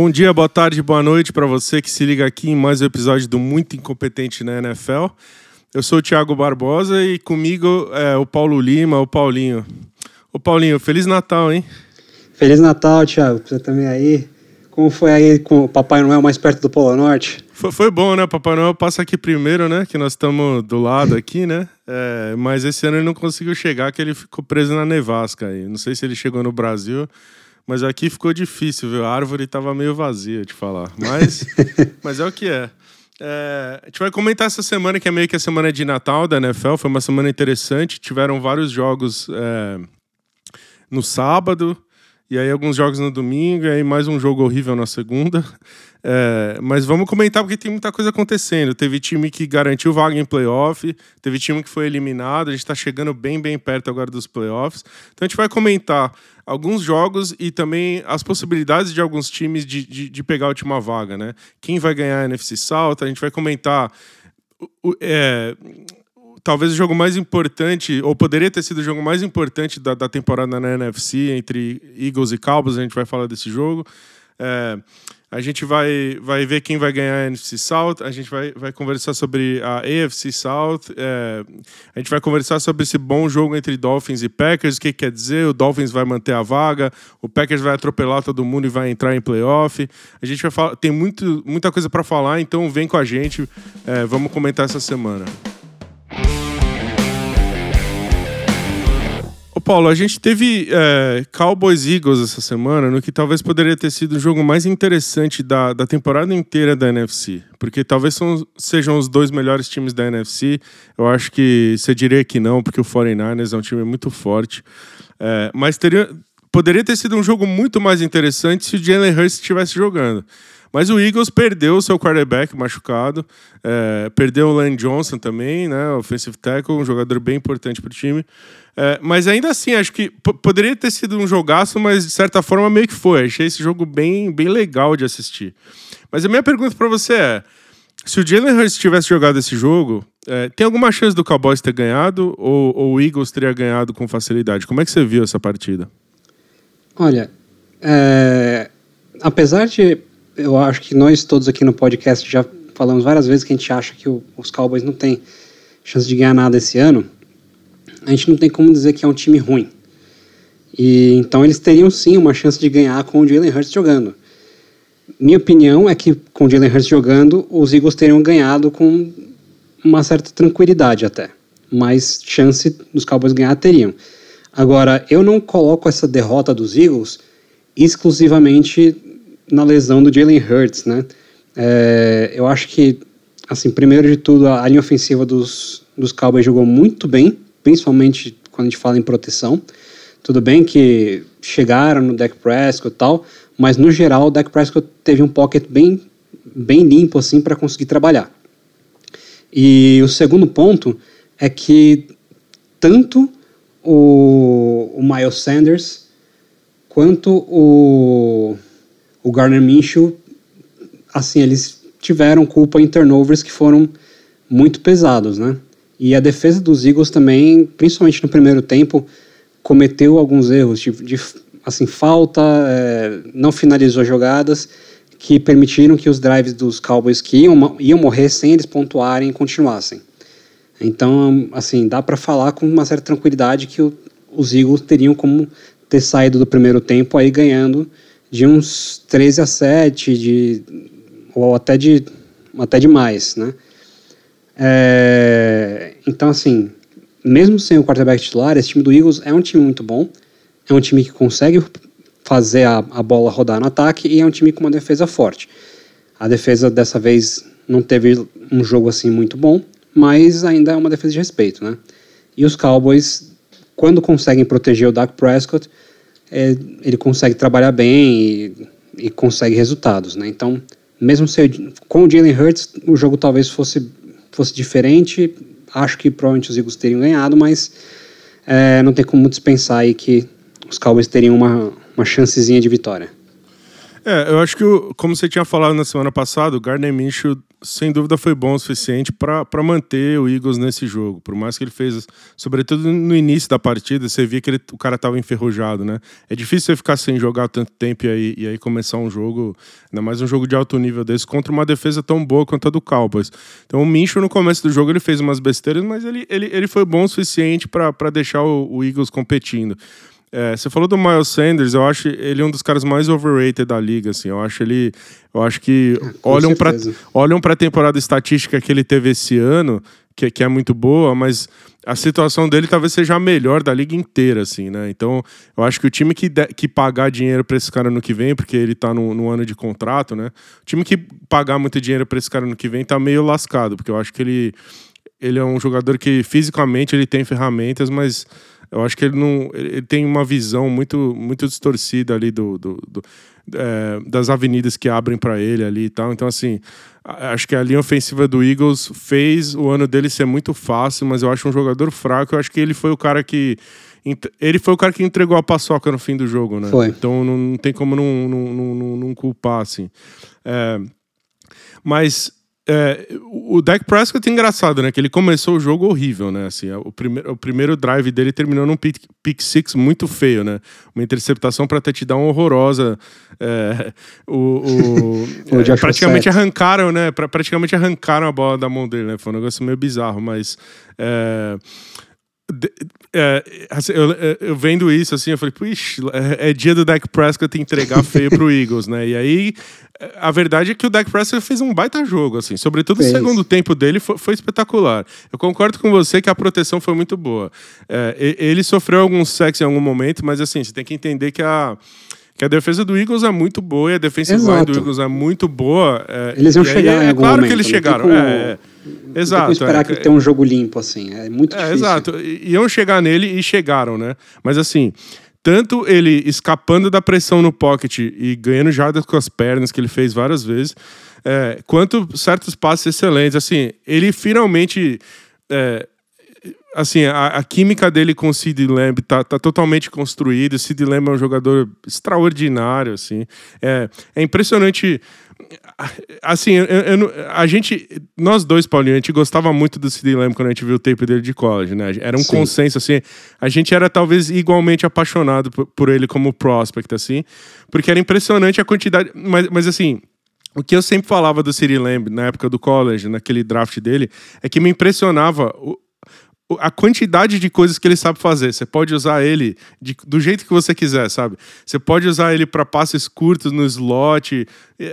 Bom dia, boa tarde, boa noite para você que se liga aqui em mais um episódio do Muito Incompetente na NFL. Eu sou o Thiago Barbosa e comigo é o Paulo Lima, o Paulinho. Ô Paulinho, Feliz Natal, hein? Feliz Natal, Thiago, você também aí. Como foi aí com o Papai Noel mais perto do Polo Norte? Foi, foi bom, né? Papai Noel passa aqui primeiro, né? Que nós estamos do lado aqui, né? É, mas esse ano ele não conseguiu chegar, que ele ficou preso na nevasca aí. Não sei se ele chegou no Brasil, mas aqui ficou difícil, viu? A árvore estava meio vazia, de falar. Mas, mas é o que é. é. A gente vai comentar essa semana, que é meio que a semana de Natal da NFL. Foi uma semana interessante. Tiveram vários jogos é, no sábado. E aí alguns jogos no domingo, e aí mais um jogo horrível na segunda. É, mas vamos comentar porque tem muita coisa acontecendo. Teve time que garantiu vaga em playoff, teve time que foi eliminado, a gente está chegando bem, bem perto agora dos playoffs. Então a gente vai comentar alguns jogos e também as possibilidades de alguns times de, de, de pegar a última vaga, né? Quem vai ganhar a NFC South, a gente vai comentar é, talvez o jogo mais importante, ou poderia ter sido o jogo mais importante da, da temporada na NFC, entre Eagles e Cowboys, a gente vai falar desse jogo. É, a gente vai, vai ver quem vai ganhar a NFC South, a gente vai, vai conversar sobre a AFC South, é, a gente vai conversar sobre esse bom jogo entre Dolphins e Packers, o que quer dizer, o Dolphins vai manter a vaga, o Packers vai atropelar todo mundo e vai entrar em playoff. A gente vai falar, tem muito, muita coisa para falar, então vem com a gente, é, vamos comentar essa semana. Paulo, a gente teve é, Cowboys Eagles essa semana, no que talvez poderia ter sido o jogo mais interessante da, da temporada inteira da NFC. Porque talvez são, sejam os dois melhores times da NFC. Eu acho que você diria que não, porque o 49ers é um time muito forte. É, mas teria, poderia ter sido um jogo muito mais interessante se o Jalen Hurts estivesse jogando. Mas o Eagles perdeu o seu quarterback machucado, é, perdeu o Lane Johnson também, né, offensive tackle, um jogador bem importante para o time. É, mas ainda assim, acho que poderia ter sido um jogaço, mas de certa forma meio que foi. Achei esse jogo bem, bem legal de assistir. Mas a minha pergunta para você é: se o Jalen Hurts tivesse jogado esse jogo, é, tem alguma chance do Cowboys ter ganhado ou, ou, o Eagles teria ganhado com facilidade? Como é que você viu essa partida? Olha, é, apesar de eu acho que nós todos aqui no podcast já falamos várias vezes que a gente acha que o, os Cowboys não têm chance de ganhar nada esse ano, a gente não tem como dizer que é um time ruim. E então eles teriam sim uma chance de ganhar com o Jalen Hurts jogando. Minha opinião é que com o Jalen Hurts jogando, os Eagles teriam ganhado com uma certa tranquilidade até. Mais chance dos Cowboys ganhar teriam. Agora, eu não coloco essa derrota dos Eagles exclusivamente na lesão do Jalen Hurts, né? É, eu acho que, assim, primeiro de tudo, a, linha ofensiva dos, dos Cowboys jogou muito bem, principalmente quando a gente fala em proteção. Tudo bem que chegaram no Dak Prescott e tal, mas no geral o Dak Prescott teve um pocket bem, bem limpo assim para conseguir trabalhar. E o segundo ponto é que tanto o, o Miles Sanders quanto o o Garner Minshew, assim, eles tiveram culpa em turnovers que foram muito pesados, né? E a defesa dos Eagles também, principalmente no primeiro tempo, cometeu alguns erros de, de assim, falta, é, não finalizou jogadas que permitiram que os drives dos Cowboys que iam, iam morrer sem eles pontuarem continuassem. Então, assim, dá para falar com uma certa tranquilidade que o, os Eagles teriam como ter saído do primeiro tempo aí ganhando de uns 13 a 7, de, ou até de, até de mais, né? É, então, assim, mesmo sem o quarterback titular, esse time do Eagles é um time muito bom, é um time que consegue fazer a, a bola rodar no ataque e é um time com uma defesa forte. A defesa dessa vez não teve um jogo assim muito bom, mas ainda é uma defesa de respeito, né? E os Cowboys, quando conseguem proteger o Dak Prescott, é, ele consegue trabalhar bem e, e, consegue resultados, né? Então, mesmo se, com o Jalen Hurts, o jogo talvez fosse, fosse diferente. Acho que provavelmente os Eagles teriam ganhado, mas é, não tem como dispensar aí que os Cowboys teriam uma, uma chancezinha de vitória. É, eu acho que, como você tinha falado na semana passada, o Gardner Minshew sem dúvida foi bom o suficiente para manter o Eagles nesse jogo. Por mais que ele fez, sobretudo no início da partida, você via que ele, o cara estava enferrujado, né? É difícil você ficar sem jogar tanto tempo e aí, e aí começar um jogo, ainda mais um jogo de alto nível desse, contra uma defesa tão boa quanto a do Cowboys. Então o Mincho no começo do jogo ele fez umas besteiras, mas ele, ele, ele foi bom o suficiente para deixar o, o Eagles competindo. É, você falou do Miles Sanders, eu acho ele um dos caras mais overrated da liga, assim. Eu acho ele, eu acho que olham para olham para a temporada estatística que ele teve esse ano, que, que é muito boa, mas a situação dele talvez seja a melhor da liga inteira, assim, né? Então, eu acho que o time que, de, que pagar dinheiro para esse cara no que vem, porque ele tá no, no, ano de contrato, né? O time que pagar muito dinheiro para esse cara no que vem tá meio lascado, porque eu acho que ele ele é um jogador que fisicamente ele tem ferramentas, mas eu acho que ele não. Ele tem uma visão muito, muito distorcida ali do, do, do é, das avenidas que abrem para ele ali e tal. Então, assim, acho que a linha ofensiva do Eagles fez o ano dele ser muito fácil, mas eu acho um jogador fraco. Eu acho que ele foi o cara que. Ele foi o cara que entregou a paçoca no fim do jogo, né? Foi. Então não, não tem como não, não, não, não culpar, assim. É, mas é, o Dak Prescott é engraçado, né? Que ele começou o jogo horrível, né? Assim, o, primeiro, o primeiro drive dele terminou num pick, pick six muito feio, né? Uma interceptação para touchdown horrorosa. É, o, o, o é, praticamente arrancaram, né? Pra, praticamente arrancaram a bola da mão dele, né? Foi um negócio meio bizarro, mas. É, é, assim, eu, eu, vendo isso, assim, eu falei, puxa, é, é, dia do Dak Prescott entregar feio pro Eagles, né? E aí, a verdade é que o Dak Prescott fez um baita jogo, assim. Sobretudo fez. o segundo tempo dele foi, foi, espetacular. Eu concordo com você que a proteção foi muito boa. É, ele sofreu alguns sacks em algum momento, mas assim, você tem que entender que a que a defesa do Eagles é muito boa e a defensive line do Eagles é muito boa. É, eles iam chegar é, em é claro momento, que eles chegaram. Como, é, é, exato. Esperar é, que tenha um jogo limpo, assim. É muito é, difícil. Exato. Iam chegar nele e chegaram, né? Mas assim, tanto ele escapando da pressão no pocket e ganhando jardas com as pernas, que ele fez várias vezes, é, quanto certos passes excelentes. Assim, ele finalmente. É, assim, a, a, química dele com o Sid Lamb tá, tá totalmente construída. O Sid Lamb é um jogador extraordinário, assim. É, é impressionante. Assim, eu, eu, a gente, nós dois, Paulinho, a gente gostava muito do Sid Lamb quando a gente viu o tape dele de college, né? Era um Sim. consenso, assim. A gente era talvez igualmente apaixonado por, por ele como prospect, assim, porque era impressionante a quantidade. Mas, mas assim, o que eu sempre falava do City Lamb na época do college, naquele draft dele, é que me impressionava o, a quantidade de coisas que ele sabe fazer. Você pode usar ele de, do jeito que você quiser, sabe? Você pode usar ele para passes curtos no slot,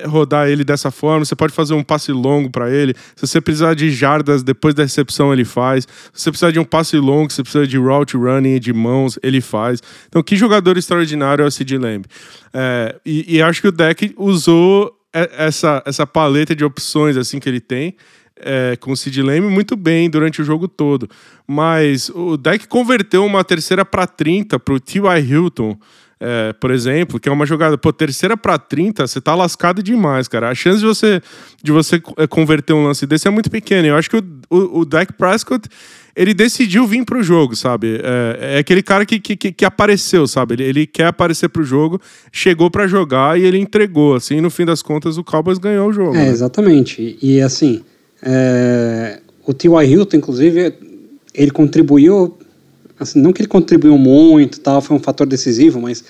rodar ele dessa forma. Você pode fazer um passe longo para ele. Se você precisar de jardas depois da recepção, ele faz. Se você precisar de um passe longo, se você precisa de route running, de mãos, ele faz. Então, que jogador extraordinário é o Sid Lamb. É, e, e acho que o deck usou essa, essa paleta de opções assim que ele tem é, com o Sid Lamb muito bem durante o jogo todo. Mas o deck converteu uma terceira para 30 para o T.Y. Hilton. É, por exemplo, que é uma jogada, pô, terceira para 30, você tá lascado demais, cara. A chance de você, de você é, converter um lance desse é muito pequena. Eu acho que o, o, o Dak Prescott, ele decidiu vir pro jogo, sabe? É, é aquele cara que, que, que, apareceu, sabe? Ele, ele quer aparecer pro jogo, chegou para jogar e ele entregou, assim, no fim das contas o Cowboys ganhou o jogo. É, né? exatamente. E, assim, é, o T.Y. Hilton, inclusive, ele contribuiu, assim, não que ele contribuiu muito, tal, foi um fator decisivo, mas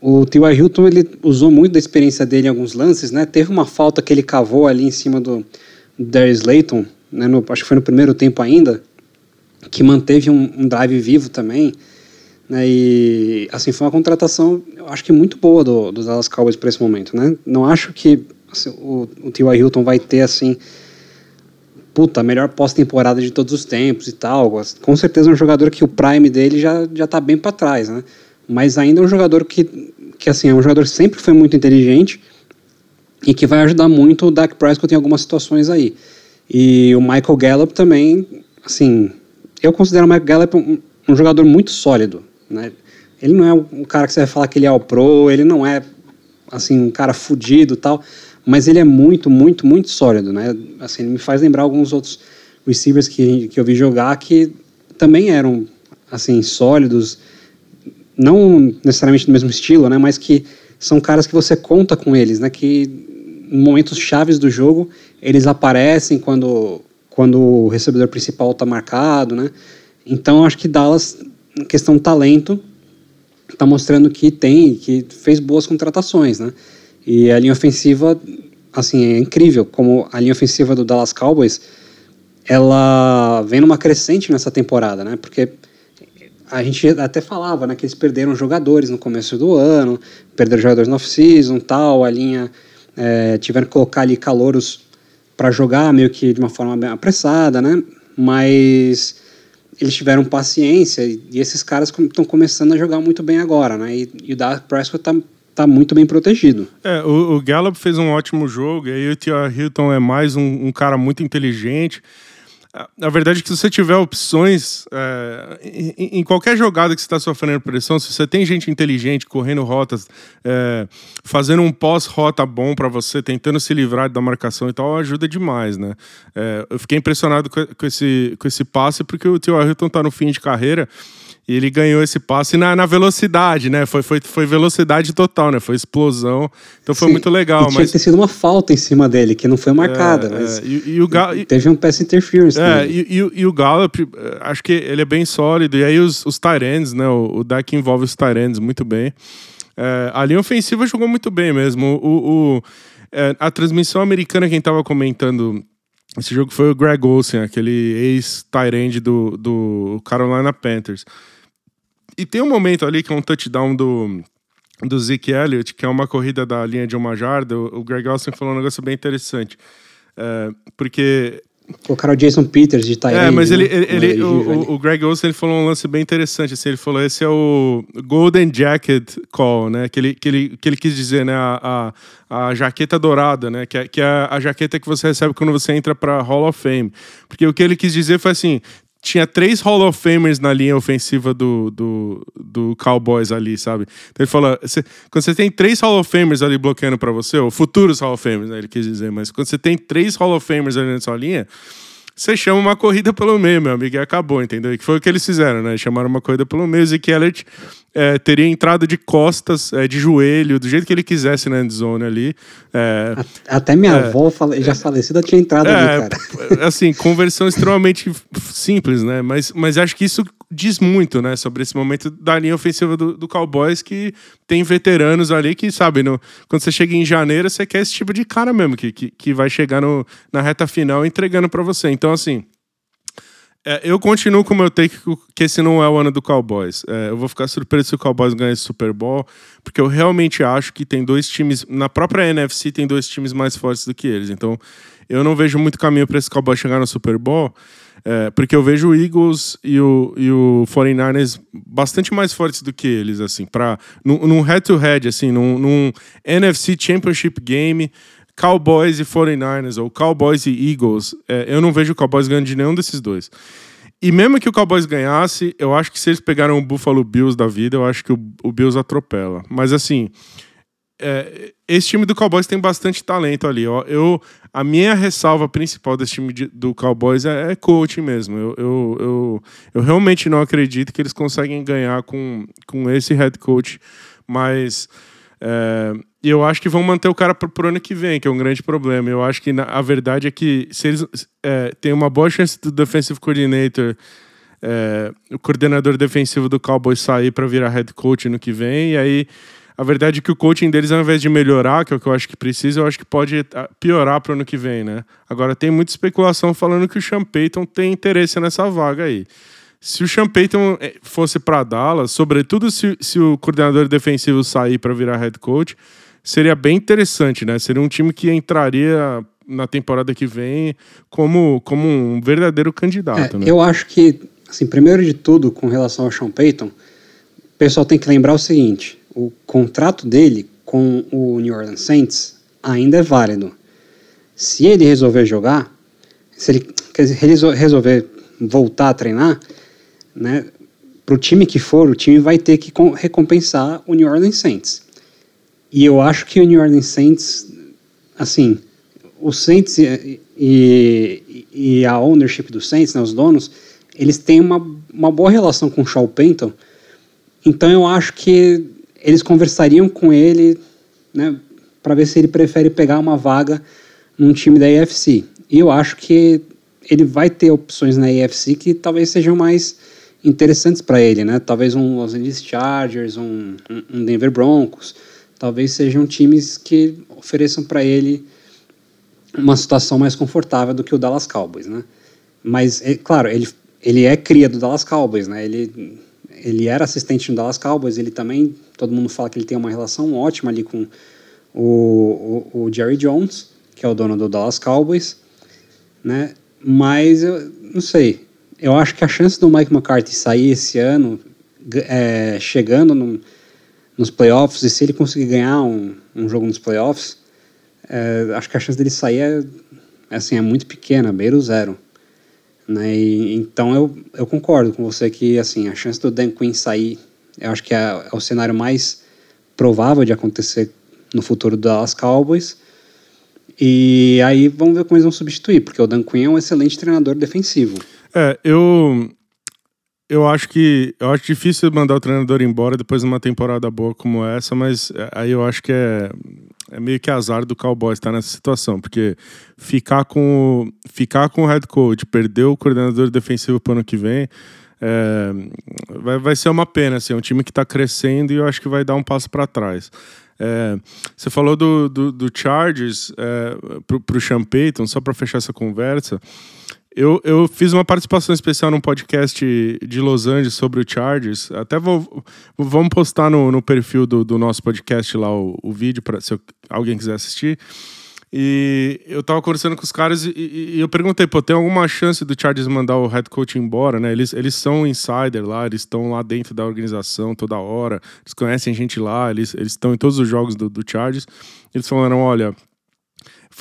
o T.Y. Hilton ele usou muito da experiência dele em alguns lances, né? Teve uma falta que ele cavou ali em cima do Darius Layton, né? No, acho que foi no primeiro tempo ainda, que manteve um, um drive vivo também. Né, e assim foi uma contratação, eu acho que muito boa do, dos Dallas Cowboys para esse momento, né? Não acho que assim, o, o T.Y. Hilton vai ter assim puta, melhor pós-temporada de todos os tempos e tal. Com certeza é um jogador que o prime dele já, já tá bem para trás, né? Mas ainda é um jogador que, que, assim, é um jogador que sempre foi muito inteligente e que vai ajudar muito o Dak Prescott em algumas situações aí. E o Michael Gallup também, assim, eu considero o Michael Gallup um, um jogador muito sólido, né? Ele não é um cara que você vai falar que ele é o pro, ele não é, assim, um cara fudido tal, mas ele é muito, muito, muito sólido, né? Assim, me faz lembrar alguns outros receivers que, que eu vi jogar que também eram, assim, sólidos, não necessariamente do mesmo estilo, né? Mas que são caras que você conta com eles, né? Que momentos chaves do jogo, eles aparecem quando, quando o recebedor principal está marcado, né? Então, acho que Dallas, em questão talento, está mostrando que tem, que fez boas contratações, né? E a linha ofensiva, assim, é incrível como a linha ofensiva do Dallas Cowboys, ela vem numa crescente nessa temporada, né? Porque a gente até falava, né, que eles perderam jogadores no começo do ano, perderam jogadores no off-season, tal, a linha é, tiveram que colocar ali calouros para jogar meio que de uma forma bem apressada, né? Mas eles tiveram paciência e, esses caras estão começando a jogar muito bem agora, né? E, e o Dak Prescott tá, tá muito bem protegido. É, o, o Gallup fez um ótimo jogo, e aí o Tia Hilton é mais um, um cara muito inteligente. A verdade é que se você tiver opções, é, em, em, qualquer jogada que você está sofrendo pressão, se você tem gente inteligente correndo rotas, é, fazendo um pós-rota bom para você, tentando se livrar da marcação e tal, ajuda demais, né? É, eu fiquei impressionado com, com, esse, com esse passe, porque o Tio Ailton está no fim de carreira e ele ganhou esse passe na, na velocidade, né? Foi, foi, foi velocidade total, né? Foi explosão. Então foi Sim, muito legal. E tinha mas... que ter sido uma falta em cima dele, que não foi marcada. É, mas é, e, e, o Gal... teve um pass interference. É, e, e, e, o Gallup, eh, acho que ele é bem sólido. E aí os, os Tyrands, né? O, o deck envolve os Tyrands muito bem. É, a linha ofensiva jogou muito bem mesmo. O, o é, a transmissão americana, quem estava comentando esse jogo foi o Greg Olsen, aquele ex-Tyrande do, do Carolina Panthers. E tem um momento ali que é um touchdown do, do Zeke Elliott, que é uma corrida da linha de uma jarda. O, Greg Olsen falou um negócio bem interessante. É, porque Colocaram o Jason Peters de Tyrande. É, mas ele, né? ele, ele o, o, Greg Olsen ele falou um lance bem interessante. Assim, ele falou: esse é o Golden Jacket Call, né? Que ele, que ele, que ele quis dizer, né? A, a, a jaqueta dourada, né? Que é, que é a, a jaqueta que você recebe quando você entra para Hall of Fame. Porque o que ele quis dizer foi assim: tinha três Hall of Famers na linha ofensiva do, do, do Cowboys ali, sabe? Então ele falou: você, quando você tem três Hall of Famers ali bloqueando para você, ou futuros Hall of Famers, né, ele quis dizer, mas quando você tem três Hall of Famers ali na sua linha, você chama uma corrida pelo meio, meu amigo, e acabou, entendeu? Que foi o que eles fizeram, né? Chamaram uma corrida pelo meio. Zeke Elliott é, teria entrado de costas, é, de joelho, do jeito que ele quisesse na endzone ali. É, Até minha é, avó já falecida tinha entrado ali, é, cara. Assim, conversão extremamente simples, né? Mas, mas acho que isso diz muito, né, sobre esse momento da linha ofensiva do, do Cowboys, que tem veteranos ali que, sabe, no, quando você chega em janeiro, você quer esse tipo de cara mesmo, que, que, que vai chegar no, na reta final entregando para você. Então, assim, é, eu continuo com o meu take que esse não é o ano do Cowboys. É, eu vou ficar surpreso se o Cowboys ganhar esse Super Bowl, porque eu realmente acho que tem dois times, na própria NFC tem dois times mais fortes do que eles. Então, eu não vejo muito caminho para esse Cowboys chegar no Super Bowl. É, porque eu vejo o Eagles e o, e o 49ers bastante mais fortes do que eles, assim, para num, head-to-head, assim, num, num, NFC Championship Game, Cowboys e 49ers, ou Cowboys e Eagles, é, eu não vejo o Cowboys ganhando de nenhum desses dois. E mesmo que o Cowboys ganhasse, eu acho que se eles pegaram o Buffalo Bills da vida, eu acho que o, o Bills atropela. Mas assim, é, esse time do Cowboys tem bastante talento ali. Ó. Eu, a minha ressalva principal desse time de, do Cowboys é, é coaching mesmo. Eu, eu, eu, eu, realmente não acredito que eles conseguem ganhar com, com esse head coach, mas é, eu acho que vão manter o cara para o ano que vem, que é um grande problema. Eu acho que na, a verdade é que se eles é, tem uma boa chance do defensive coordinator é, o coordenador defensivo do Cowboys sair para virar head coach no que vem, e aí a verdade é que o coaching deles, ao invés de melhorar, que é o que eu acho que precisa, eu acho que pode ah, piorar para o ano que vem, né? Agora, tem muita especulação falando que o Sean Payton tem interesse nessa vaga aí. Se o Sean Payton eh, fosse para Dallas, sobretudo se, se o coordenador defensivo sair para virar head coach, seria bem interessante, né? Seria um time que entraria na temporada que vem como, como um verdadeiro candidato. É, né? Eu acho que, assim, primeiro de tudo, com relação ao Sean Payton, o pessoal tem que lembrar o seguinte: o contrato dele com o New Orleans Saints ainda é válido. Se ele resolver jogar, se ele resolver voltar a treinar, né, para o time que for, o time vai ter que recompensar o New Orleans Saints. E eu acho que o New Orleans Saints, assim, o Saints e, e, e a ownership do Saints, né, os donos, eles têm uma, uma boa relação com o Shaw Payton. Então eu acho que eles conversariam com ele, né, para ver se ele prefere pegar uma vaga num time da AFC. E eu acho que ele vai ter opções na AFC que talvez sejam mais interessantes para ele, né? Talvez um Los Angeles Chargers, um, um Denver Broncos, talvez sejam times que ofereçam para ele uma situação mais confortável do que o Dallas Cowboys, né? Mas, é, claro, ele, ele é cria do Dallas Cowboys, né? Ele, ele era assistente no Dallas Cowboys, ele também, todo mundo fala que ele tem uma relação ótima ali com o, o, o Jerry Jones, que é o dono do Dallas Cowboys, né? Mas, eu não sei, eu acho que a chance do Mike McCarthy sair esse ano, é, chegando no, nos playoffs, e se ele conseguir ganhar um, um jogo nos playoffs, é, acho que a chance dele sair é, é, assim, é muito pequena, beira zero. Né? E, então eu, eu concordo com você que assim, a chance do Dan Quinn sair, eu acho que é, é o cenário mais provável de acontecer no futuro do Dallas Cowboys. E aí vamos ver como eles vão substituir, porque o Dan Quinn é um excelente treinador defensivo. É, eu eu acho que eu acho difícil mandar o treinador embora depois de uma temporada boa como essa, mas é, aí eu acho que é, é meio que azar do Cowboys estar nessa situação, porque ficar com ficar com o head coach, perder o coordenador defensivo para o ano que vem, é, vai, vai ser uma pena. Assim, é um time que está crescendo e eu acho que vai dar um passo para trás. É, você falou do, do, do Chargers é, para o Sean Payton, só para fechar essa conversa. Eu, eu fiz uma participação especial num podcast de Los Angeles sobre o Chargers. Até vou, vamos postar no, no perfil do, do nosso podcast lá o, o vídeo para se alguém quiser assistir. E eu tava conversando com os caras e, e, eu perguntei, pô, tem alguma chance do Chargers mandar o head coach embora, né? Eles, eles são insider lá, eles estão lá dentro da organização toda hora, eles conhecem gente lá, eles estão em todos os jogos do, do Chargers. Eles falaram, olha,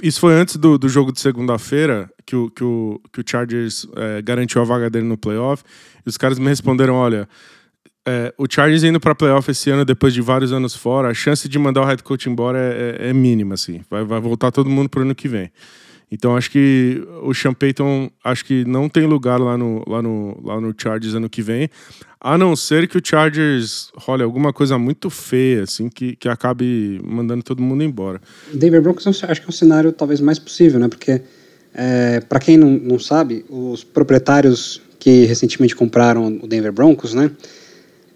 isso foi antes do, do jogo de segunda-feira, que o, que, o, que o Chargers é, garantiu a vaga dele no playoff. E os caras me responderam: olha, é, o Chargers indo para playoff esse ano, depois de vários anos fora, a chance de mandar o head coach embora é, é, é mínima, assim. Vai, vai voltar todo mundo pro ano que vem. Então acho que o Sean Payton acho que não tem lugar lá no, lá no, lá no Chargers ano que vem, a não ser que o Chargers role alguma coisa muito feia, assim, que, que acabe mandando todo mundo embora. Denver Broncos acho que é um cenário talvez mais possível, né? Porque, é, para quem não, não sabe, os proprietários que recentemente compraram o Denver Broncos, né?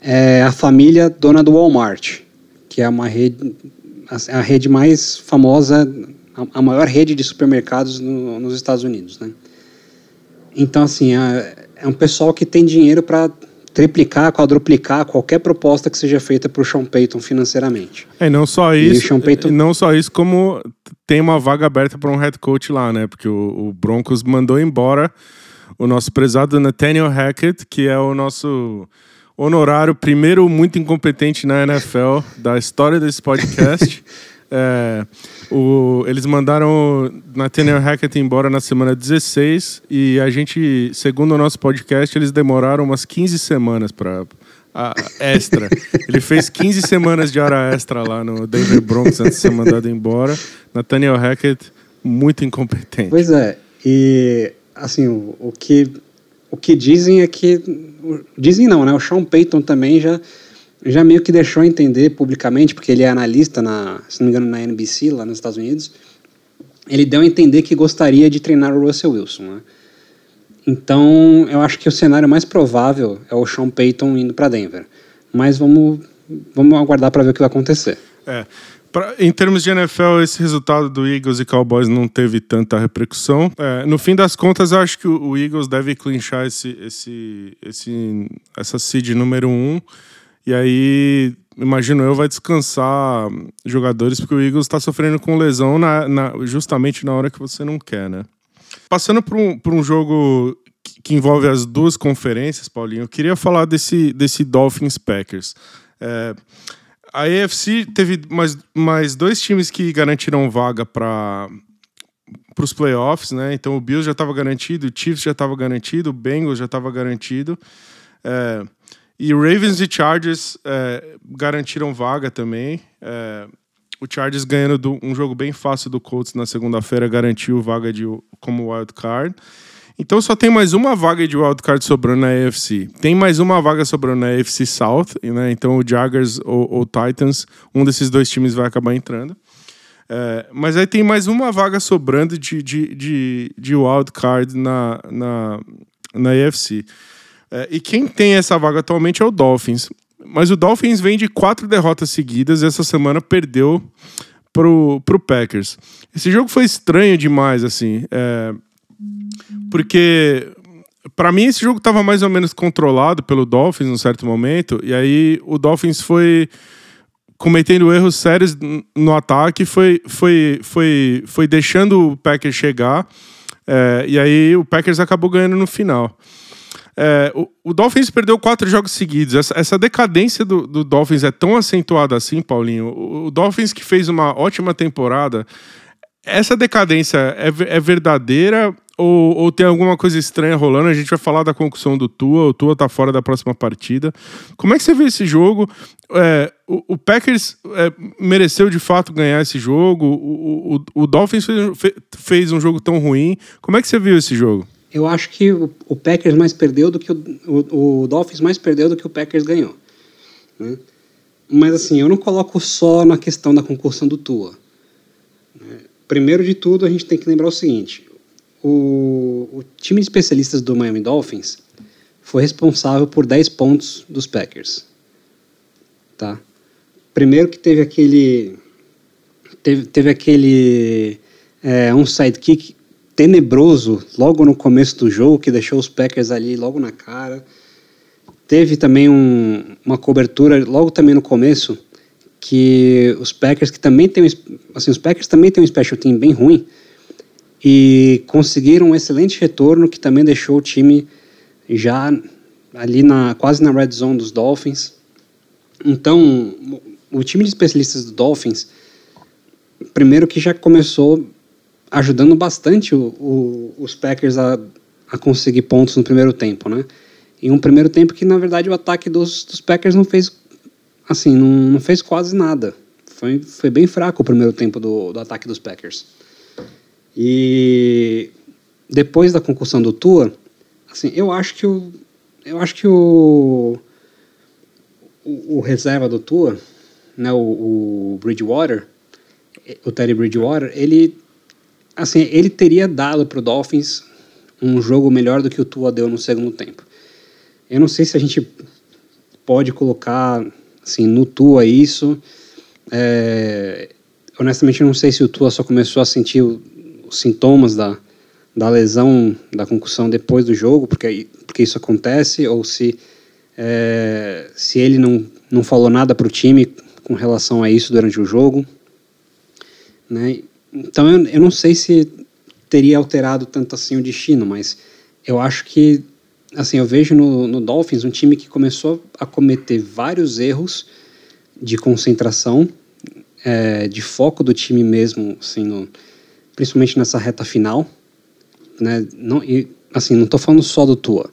É a família dona do Walmart, que é uma rede, a rede mais famosa a, maior rede de supermercados no, nos Estados Unidos, né? Então, assim, é, é um pessoal que tem dinheiro para triplicar, quadruplicar qualquer proposta que seja feita para o Sean Payton financeiramente. É, não só isso, Payton... não só isso, como tem uma vaga aberta para um head coach lá, né? Porque o, o, Broncos mandou embora o nosso prezado Nathaniel Hackett, que é o nosso honorário primeiro muito incompetente na NFL da história desse podcast. É, o, eles mandaram Nathaniel Hackett embora na semana 16 e a gente, segundo o nosso podcast, eles demoraram umas 15 semanas para extra. Ele fez 15 semanas de hora extra lá no Denver Broncos antes de ser mandado embora. Nathaniel Hackett, muito incompetente. Pois é, e assim, o, o que, o que dizem é que. Dizem não, né? O Sean Payton também já já meio que deixou entender publicamente, porque ele é analista, na, se não me engano, na NBC, lá nos Estados Unidos, ele deu a entender que gostaria de treinar o Russell Wilson. Né? Então, eu acho que o cenário mais provável é o Sean Payton indo para Denver. Mas vamos, vamos aguardar para ver o que vai acontecer. É. Pra, em termos de NFL, esse resultado do Eagles e Cowboys não teve tanta repercussão. É, no fim das contas, eu acho que o, Eagles deve clinchar esse, esse, esse, essa seed número um. E aí, imagino eu, vai descansar jogadores, porque o Eagles está sofrendo com lesão na, na, justamente na hora que você não quer, né? Passando por um, um jogo que envolve as duas conferências, Paulinho, eu queria falar desse, desse Dolphins Packers. É, a AFC teve mais, mais dois times que garantiram vaga para para os playoffs, né? Então o Bills já estava garantido, o Chiefs já estava garantido, o Bengals já estava garantido. É, e Ravens e Chargers é, garantiram vaga também. É, o Chargers ganhando do, um jogo bem fácil do Colts na segunda-feira garantiu vaga de, como wild card. Então só tem mais uma vaga de wild card sobrando na AFC. Tem mais uma vaga sobrando na AFC South, né? Então o Jaguars ou, ou Titans, um desses dois times vai acabar entrando. É, mas aí tem mais uma vaga sobrando de, de, de, de wildcard na, na, na AFC. É, e quem tem essa vaga atualmente é o Dolphins. Mas o Dolphins vem de quatro derrotas seguidas e essa semana perdeu pro, pro Packers. Esse jogo foi estranho demais, assim. É, porque para mim esse jogo estava mais ou menos controlado pelo Dolphins num certo momento, e aí o Dolphins foi cometendo erros sérios no ataque, foi, foi, foi, foi deixando o Packers chegar, é, e aí o Packers acabou ganhando no final. É, o, o, Dolphins perdeu quatro jogos seguidos. Essa, essa decadência do, do, Dolphins é tão acentuada assim, Paulinho. O, o, Dolphins que fez uma ótima temporada, essa decadência é, é verdadeira ou, ou, tem alguma coisa estranha rolando? A gente vai falar da concussão do Tua, o Tua tá fora da próxima partida. Como é que você vê esse jogo? É, o, o, Packers é, mereceu de fato ganhar esse jogo? O, o, Dolphins fez, fez, um jogo tão ruim. Como é que você viu esse jogo? Eu acho que o, Packers mais perdeu do que o, Dolphins mais perdeu do que o Packers ganhou. Né? Mas assim, eu não coloco só na questão da concussão do Tua. Né? Primeiro de tudo, a gente tem que lembrar o seguinte: o, o time de especialistas do Miami Dolphins foi responsável por 10 pontos dos Packers. Tá? Primeiro que teve aquele teve, teve aquele é, um sidekick tenebroso logo no começo do jogo que deixou os Packers ali logo na cara. Teve também um, uma cobertura logo também no começo que os Packers que também tem assim os Packers também tem um special team bem ruim e conseguiram um excelente retorno que também deixou o time já ali na quase na red zone dos Dolphins. Então, o time de especialistas do Dolphins, primeiro que já começou ajudando bastante o, o, os Packers a, a conseguir pontos no primeiro tempo, né? E um primeiro tempo que na verdade o ataque dos, dos Packers não fez assim, não, não fez quase nada. Foi, foi bem fraco o primeiro tempo do, do ataque dos Packers. E depois da concussão do Tua, assim, eu acho que o eu acho que o o, o reserva do Tua, né, o, o Bridgewater, o Terry Bridgewater, ele assim, ele teria dado para o Dolphins um jogo melhor do que o Tua deu no segundo tempo. Eu não sei se a gente pode colocar assim no Tua isso. É, honestamente, eu não sei se o Tua só começou a sentir os sintomas da, da lesão, da concussão depois do jogo, porque, porque isso acontece, ou se, é, se ele não, não falou nada para o time com relação a isso durante o jogo. Né? Então eu, eu não sei se teria alterado tanto assim o destino, mas eu acho que assim eu vejo no, no Dolphins um time que começou a cometer vários erros de concentração, é, de foco do time mesmo, assim, no, principalmente nessa reta final, né? Não, e, assim, não estou falando só do Tua.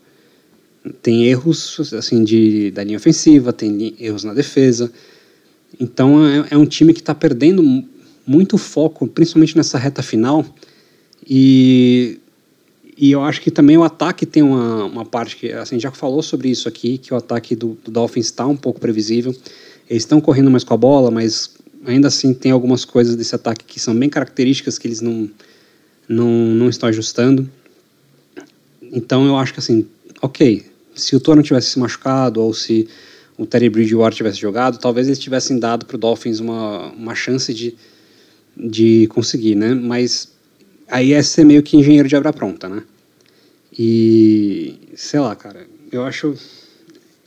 Tem erros assim de da linha ofensiva, tem erros na defesa. Então é, é um time que está perdendo muito foco, principalmente nessa reta final. E, e eu acho que também o ataque tem uma, uma parte que assim já falou sobre isso aqui, que o ataque do, do Dolphins está um pouco previsível. Eles estão correndo mais com a bola, mas ainda assim tem algumas coisas desse ataque que são bem características que eles não, não, não estão ajustando. Então eu acho que assim, ok, se o não tivesse se machucado ou se o Terry Bridgewater tivesse jogado, talvez eles tivessem dado para o Dolphins uma, uma chance de, de conseguir, né? Mas aí é ser meio que engenheiro de obra pronta, né? E sei lá, cara, eu acho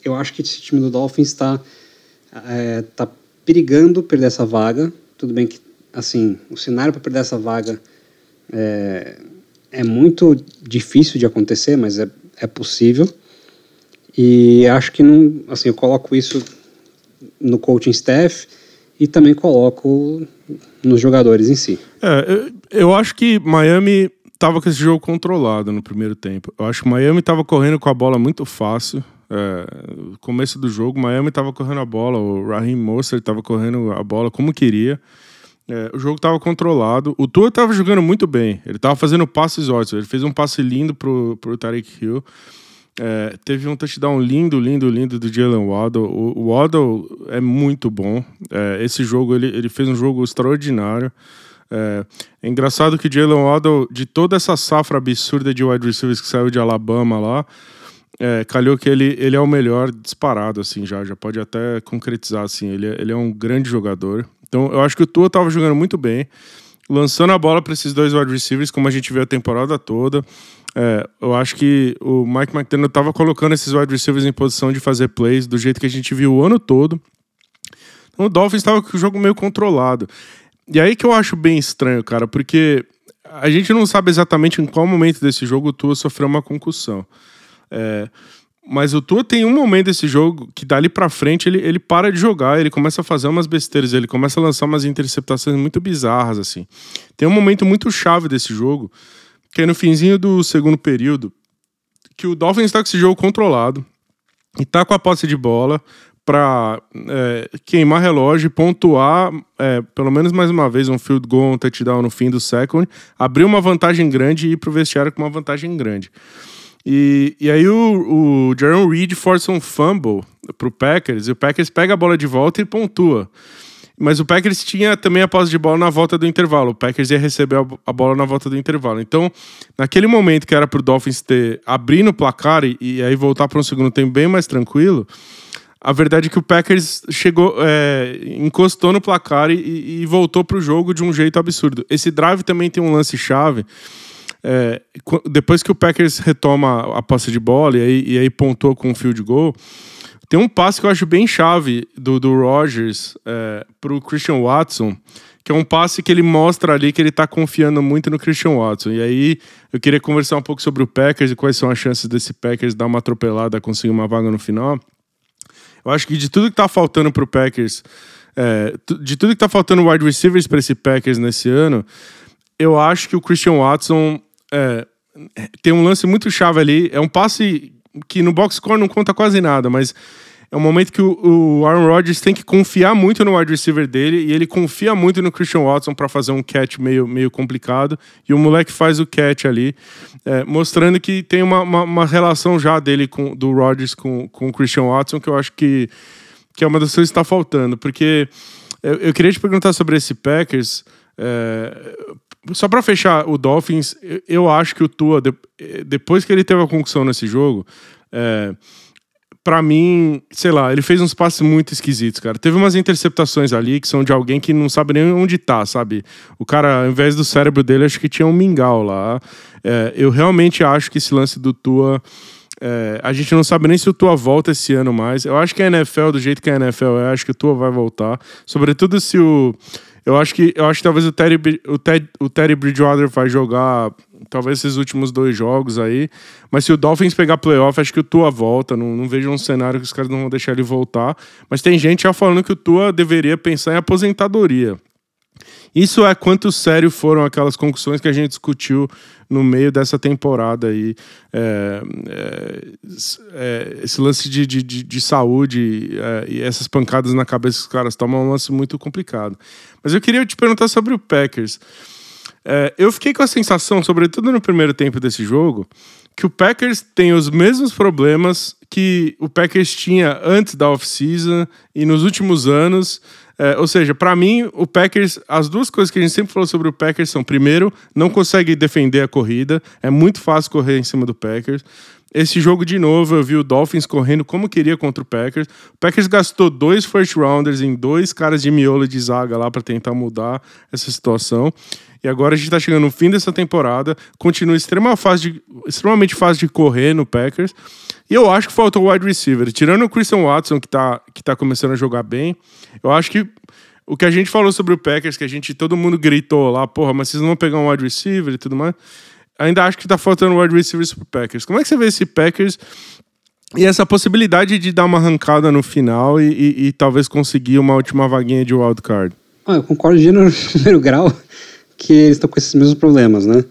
eu acho que esse time do Dolphins está é, tá perigando perder essa vaga. Tudo bem que, assim, o cenário para perder essa vaga é, é muito difícil de acontecer, mas é, é possível. E acho que não, assim, eu coloco isso no coaching staff e também coloco nos jogadores em si. É, eu, eu acho que Miami estava com esse jogo controlado no primeiro tempo. Eu acho que Miami estava correndo com a bola muito fácil. É, começo do jogo, Miami estava correndo a bola, o Raheem Mostert estava correndo a bola como queria. É, o jogo estava controlado. O Tua estava jogando muito bem. Ele estava fazendo passes ótimos. Ele fez um passe lindo pro, pro Tarek Hill. É, teve um touchdown lindo, lindo, lindo do Jalen Waddle. O, o Waddle é muito bom. É, esse jogo, ele, ele fez um jogo extraordinário. É, é engraçado que Jalen Waddle, de toda essa safra absurda de wide receivers que saiu de Alabama lá, é, calhou que ele, ele é o melhor disparado, assim, já. Já pode até concretizar, assim. Ele, é, ele é um grande jogador. Então, eu acho que o Tua estava jogando muito bem, lançando a bola para esses dois wide receivers, como a gente viu a temporada toda. É, eu acho que o Mike McDaniel estava colocando esses wide receivers em posição de fazer plays do jeito que a gente viu o ano todo. O Dolphins estava com o jogo meio controlado. E aí que eu acho bem estranho, cara, porque a gente não sabe exatamente em qual momento desse jogo o Tua sofreu uma concussão. É, mas o Tua tem um momento desse jogo que dali pra frente ele, ele para de jogar, ele começa a fazer umas besteiras, ele começa a lançar umas interceptações muito bizarras, assim. Tem um momento muito chave desse jogo, que é no finzinho do segundo período, que o Dolphins tá com esse jogo controlado e tá com a posse de bola para é, queimar relógio pontuar, é, pelo menos mais uma vez, um field goal, um touchdown no fim do second, abrir uma vantagem grande e ir pro vestiário com uma vantagem grande. E, e aí o, o Jaron Reed força um fumble pro Packers, e o Packers pega a bola de volta e pontua. Mas o Packers tinha também a posse de bola na volta do intervalo. O Packers ia receber a bola na volta do intervalo. Então, naquele momento que era pro Dolphins ter abrindo o placar e, e aí voltar para um segundo tempo bem mais tranquilo, a verdade é que o Packers chegou, é, encostou no placar e, e voltou para o jogo de um jeito absurdo. Esse drive também tem um lance chave. É, depois que o Packers retoma a posse de bola e aí, e aí com um field goal, tem um passe que eu acho bem chave do, do Rogers é, para o Christian Watson, que é um passe que ele mostra ali que ele está confiando muito no Christian Watson. E aí eu queria conversar um pouco sobre o Packers e quais são as chances desse Packers dar uma atropelada, conseguir uma vaga no final. Eu acho que de tudo que tá faltando pro Packers, é, de tudo que tá faltando wide receivers para esse Packers nesse ano, eu acho que o Christian Watson é, tem um lance muito chave ali. É um passe que no box score não conta quase nada, mas é um momento que o, o, Aaron Rodgers tem que confiar muito no wide receiver dele e ele confia muito no Christian Watson para fazer um catch meio, meio complicado e o moleque faz o catch ali, é, mostrando que tem uma, uma, uma, relação já dele com do Rodgers com, com o Christian Watson que eu acho que, que é uma das coisas que está faltando, porque eu, eu, queria te perguntar sobre esse Packers. É, só para fechar o Dolphins, eu, acho que o Tua, depois que ele teve a concussão nesse jogo, é, para mim, sei lá, ele fez uns passes muito esquisitos, cara. Teve umas interceptações ali que são de alguém que não sabe nem onde tá, sabe? O cara, ao invés do cérebro dele, acho que tinha um mingau lá. É, eu realmente acho que esse lance do Tua. É, a gente não sabe nem se o Tua volta esse ano mais. Eu acho que a NFL, do jeito que a NFL é, acho que o Tua vai voltar. Sobretudo se o. Eu acho que, eu acho que talvez o Terry, o, Ted, o Terry Bridgewater vai jogar talvez esses últimos dois jogos aí. Mas se o Dolphins pegar playoff, acho que o Tua volta. Não, não vejo um cenário que os caras não vão deixar ele voltar. Mas tem gente já falando que o Tua deveria pensar em aposentadoria. Isso é quanto sério foram aquelas concussões que a gente discutiu no meio dessa temporada aí. É, é, é, esse lance de, de, de, de saúde é, e essas pancadas na cabeça que os caras tomam é um lance muito complicado. Mas eu queria te perguntar sobre o Packers. É, eu fiquei com a sensação, sobretudo no primeiro tempo desse jogo, que o Packers tem os mesmos problemas que o Packers tinha antes da off-season e nos últimos anos. É, ou seja, para mim, o Packers, as duas coisas que a gente sempre falou sobre o Packers são: primeiro, não consegue defender a corrida, é muito fácil correr em cima do Packers. Esse jogo, de novo, eu vi o Dolphins correndo como queria contra o Packers. O Packers gastou dois first rounders em dois caras de miolo de zaga lá para tentar mudar essa situação. E agora a gente está chegando no fim dessa temporada. Continua extrema fase de, extremamente fácil de correr no Packers. E eu acho que falta o wide receiver. Tirando o Christian Watson, que está que tá começando a jogar bem, eu acho que o que a gente falou sobre o Packers, que a gente, todo mundo gritou lá, porra, mas vocês não vão pegar um wide receiver e tudo mais ainda acho que tá faltando wide receivers pro Packers. Como é que você vê esse Packers e essa possibilidade de dar uma arrancada no final e, e, e talvez conseguir uma última vaguinha de wildcard? Ah, eu concordo de no primeiro grau que eles estão com esses mesmos problemas, né?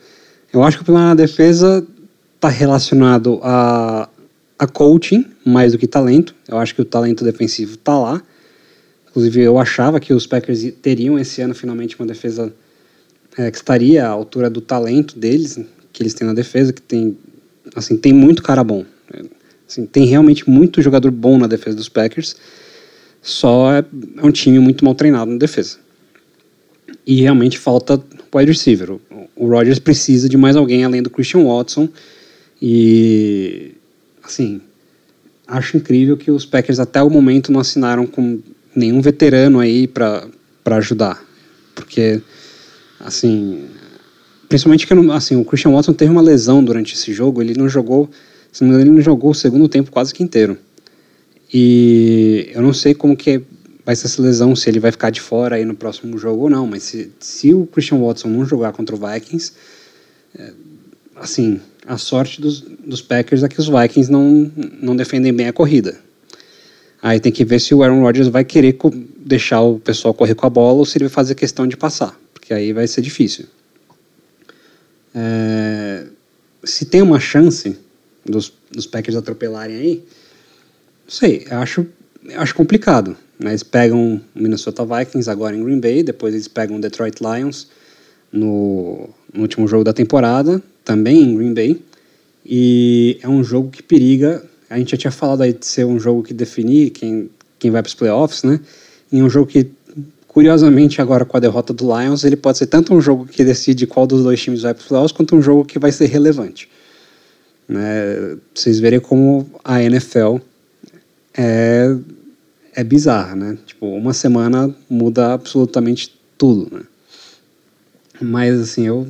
Eu acho que o problema na defesa está relacionado a, a coaching mais do que talento. Eu acho que o talento defensivo está lá. Inclusive, eu achava que os Packers teriam esse ano finalmente uma defesa é, que estaria à altura do talento deles que eles têm na defesa, que tem, assim, tem muito cara bom. Assim, tem realmente muito jogador bom na defesa dos Packers, só é, é um time muito mal treinado na defesa. E realmente falta wide receiver. O, o Rodgers precisa de mais alguém além do Christian Watson. E, assim, acho incrível que os Packers até o momento não assinaram com nenhum veterano aí para ajudar. Porque, assim, principalmente que assim, o Christian Watson teve uma lesão durante esse jogo, ele não jogou, se não ele não jogou o segundo tempo quase que inteiro. E eu não sei como que vai ser essa lesão, se ele vai ficar de fora aí no próximo jogo ou não, mas se, se o Christian Watson não jogar contra o Vikings, é, assim, a sorte dos, dos Packers é que os Vikings não, não defendem bem a corrida. Aí tem que ver se o Aaron Rodgers vai querer deixar o pessoal correr com a bola ou se ele vai fazer questão de passar, porque aí vai ser difícil. É, se tem uma chance dos, dos Packers atropelarem aí, não sei, acho, acho complicado. Né? Eles pegam o Minnesota Vikings agora em Green Bay, depois eles pegam o Detroit Lions no, no último jogo da temporada, também em Green Bay. E é um jogo que periga. A gente já tinha falado aí de ser um jogo que definir quem, quem vai para os playoffs, né? E um jogo que, curiosamente, agora com a derrota do Lions, ele pode ser tanto um jogo que decide qual dos dois times vai para os playoffs, quanto um jogo que vai ser relevante. Né? Vocês verem como a NFL é é bizarra, né? Tipo, uma semana muda absolutamente tudo, né? Mas, assim, eu,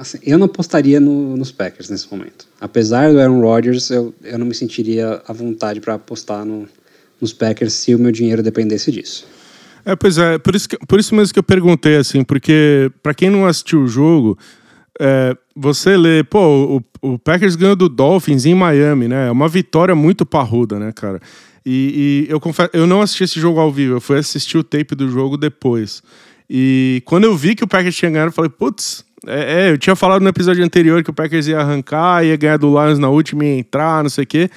assim, eu não apostaria no, nos Packers nesse momento. Apesar do Aaron Rodgers, eu, eu não me sentiria à vontade para apostar no, nos Packers se o meu dinheiro dependesse disso. É, pois é, por isso, que, por isso mesmo que eu perguntei, assim, porque para quem não assistiu o jogo, é, você lê, pô, o, o Packers ganhou do Dolphins em Miami, né? É uma vitória muito parruda, né, cara? E, e eu confesso, eu não assisti esse jogo ao vivo, eu fui assistir o tape do jogo depois. E quando eu vi que o Packers tinha ganhado, eu falei, putz, é, é, eu tinha falado no episódio anterior que o Packers ia arrancar, ia ganhar do Lions na última e ia entrar, não sei o quê.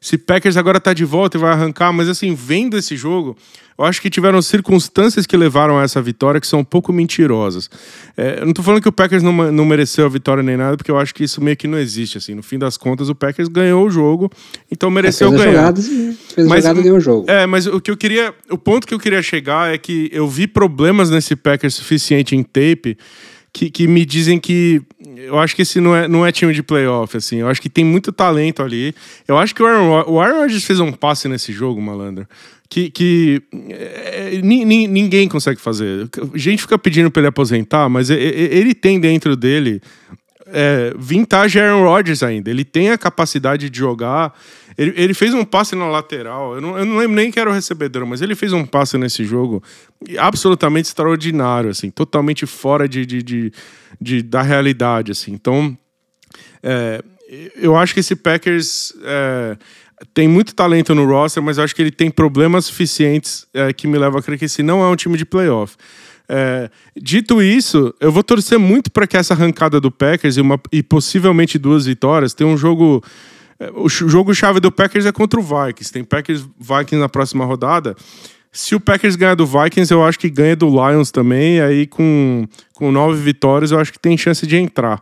Se Packers agora tá de volta e vai arrancar, mas assim, vendo esse jogo, eu acho que tiveram circunstâncias que levaram a essa vitória que são um pouco mentirosas. É, eu não tô falando que o Packers não, não mereceu a vitória nem nada, porque eu acho que isso meio que não existe. Assim. No fim das contas, o Packers ganhou o jogo, então mereceu fez ganhar. Jogadas, fez mas, jogada e ganhou o jogo. É, mas o que eu queria. O ponto que eu queria chegar é que eu vi problemas nesse Packers suficiente em tape. Que, que, me dizem que eu acho que esse não é, não é time de playoff, assim. Eu acho que tem muito talento ali. Eu acho que o Aaron, o Aaron Rodgers fez um passe nesse jogo, malandro que, que é, ninguém consegue fazer. A gente fica pedindo para ele aposentar, mas ele tem dentro dele é, vintage Aaron Rodgers ainda. Ele tem a capacidade de jogar. Ele, ele fez um passe na lateral. Eu não, eu não, lembro nem que era o recebedor, mas ele fez um passe nesse jogo absolutamente extraordinário, assim, totalmente fora de, de, de, de da realidade, assim. Então, é, eu acho que esse Packers é, tem muito talento no roster, mas acho que ele tem problemas suficientes é, que me levam a crer que esse não é um time de playoff. É, dito isso, eu vou torcer muito para que essa arrancada do Packers e, uma, e possivelmente duas vitórias tem um jogo. É, o jogo chave do Packers é contra o Vikings. Tem Packers Vikings na próxima rodada. Se o Packers ganhar do Vikings, eu acho que ganha do Lions também. Aí, com, com nove vitórias, eu acho que tem chance de entrar.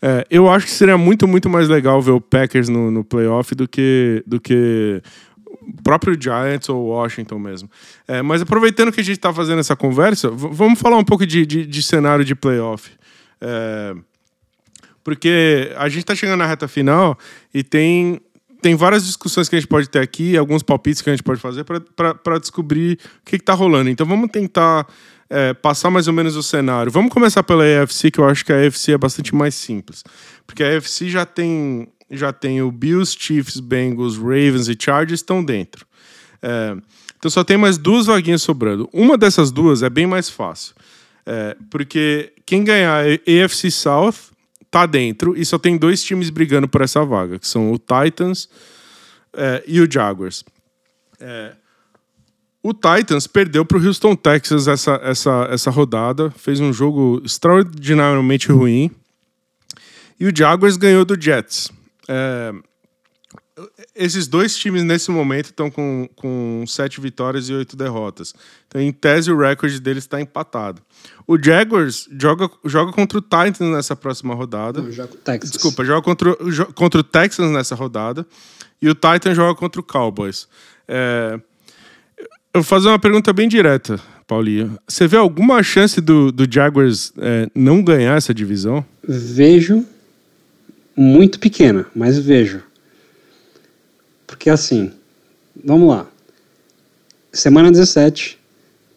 É, eu acho que seria muito, muito mais legal ver o Packers no, no playoff do que, do que o próprio Giants ou Washington mesmo. É, mas aproveitando que a gente está fazendo essa conversa, vamos falar um pouco de, de, de cenário de playoff. É, porque a gente está chegando na reta final e tem, tem várias discussões que a gente pode ter aqui, alguns palpites que a gente pode fazer para descobrir o que está rolando. Então vamos tentar é, passar mais ou menos o cenário. Vamos começar pela AFC, que eu acho que a AFC é bastante mais simples. Porque a AFC já tem, já tem o Bills, Chiefs, Bengals, Ravens e Chargers estão dentro. É, então só tem mais duas vaguinhas sobrando. Uma dessas duas é bem mais fácil. É, porque quem ganhar a AFC South tá dentro e só tem dois times brigando por essa vaga, que são o Titans é, e o Jaguars. É, o Titans perdeu para o Houston Texas essa, essa, essa rodada, fez um jogo extraordinariamente ruim. E o Jaguars ganhou do Jets. É, esses dois times nesse momento estão com, com sete vitórias e oito derrotas. Então, em tese, o recorde deles está empatado. O Jaguars joga, joga contra o Titans nessa próxima rodada. Não, joga o Texas. Desculpa, joga contra, jo- contra o Texans nessa rodada. E o Titans joga contra o Cowboys. É, eu vou fazer uma pergunta bem direta, Paulinho. Você vê alguma chance do, do Jaguars é, não ganhar essa divisão? Vejo muito pequena, mas vejo. Porque assim, vamos lá. Semana 17,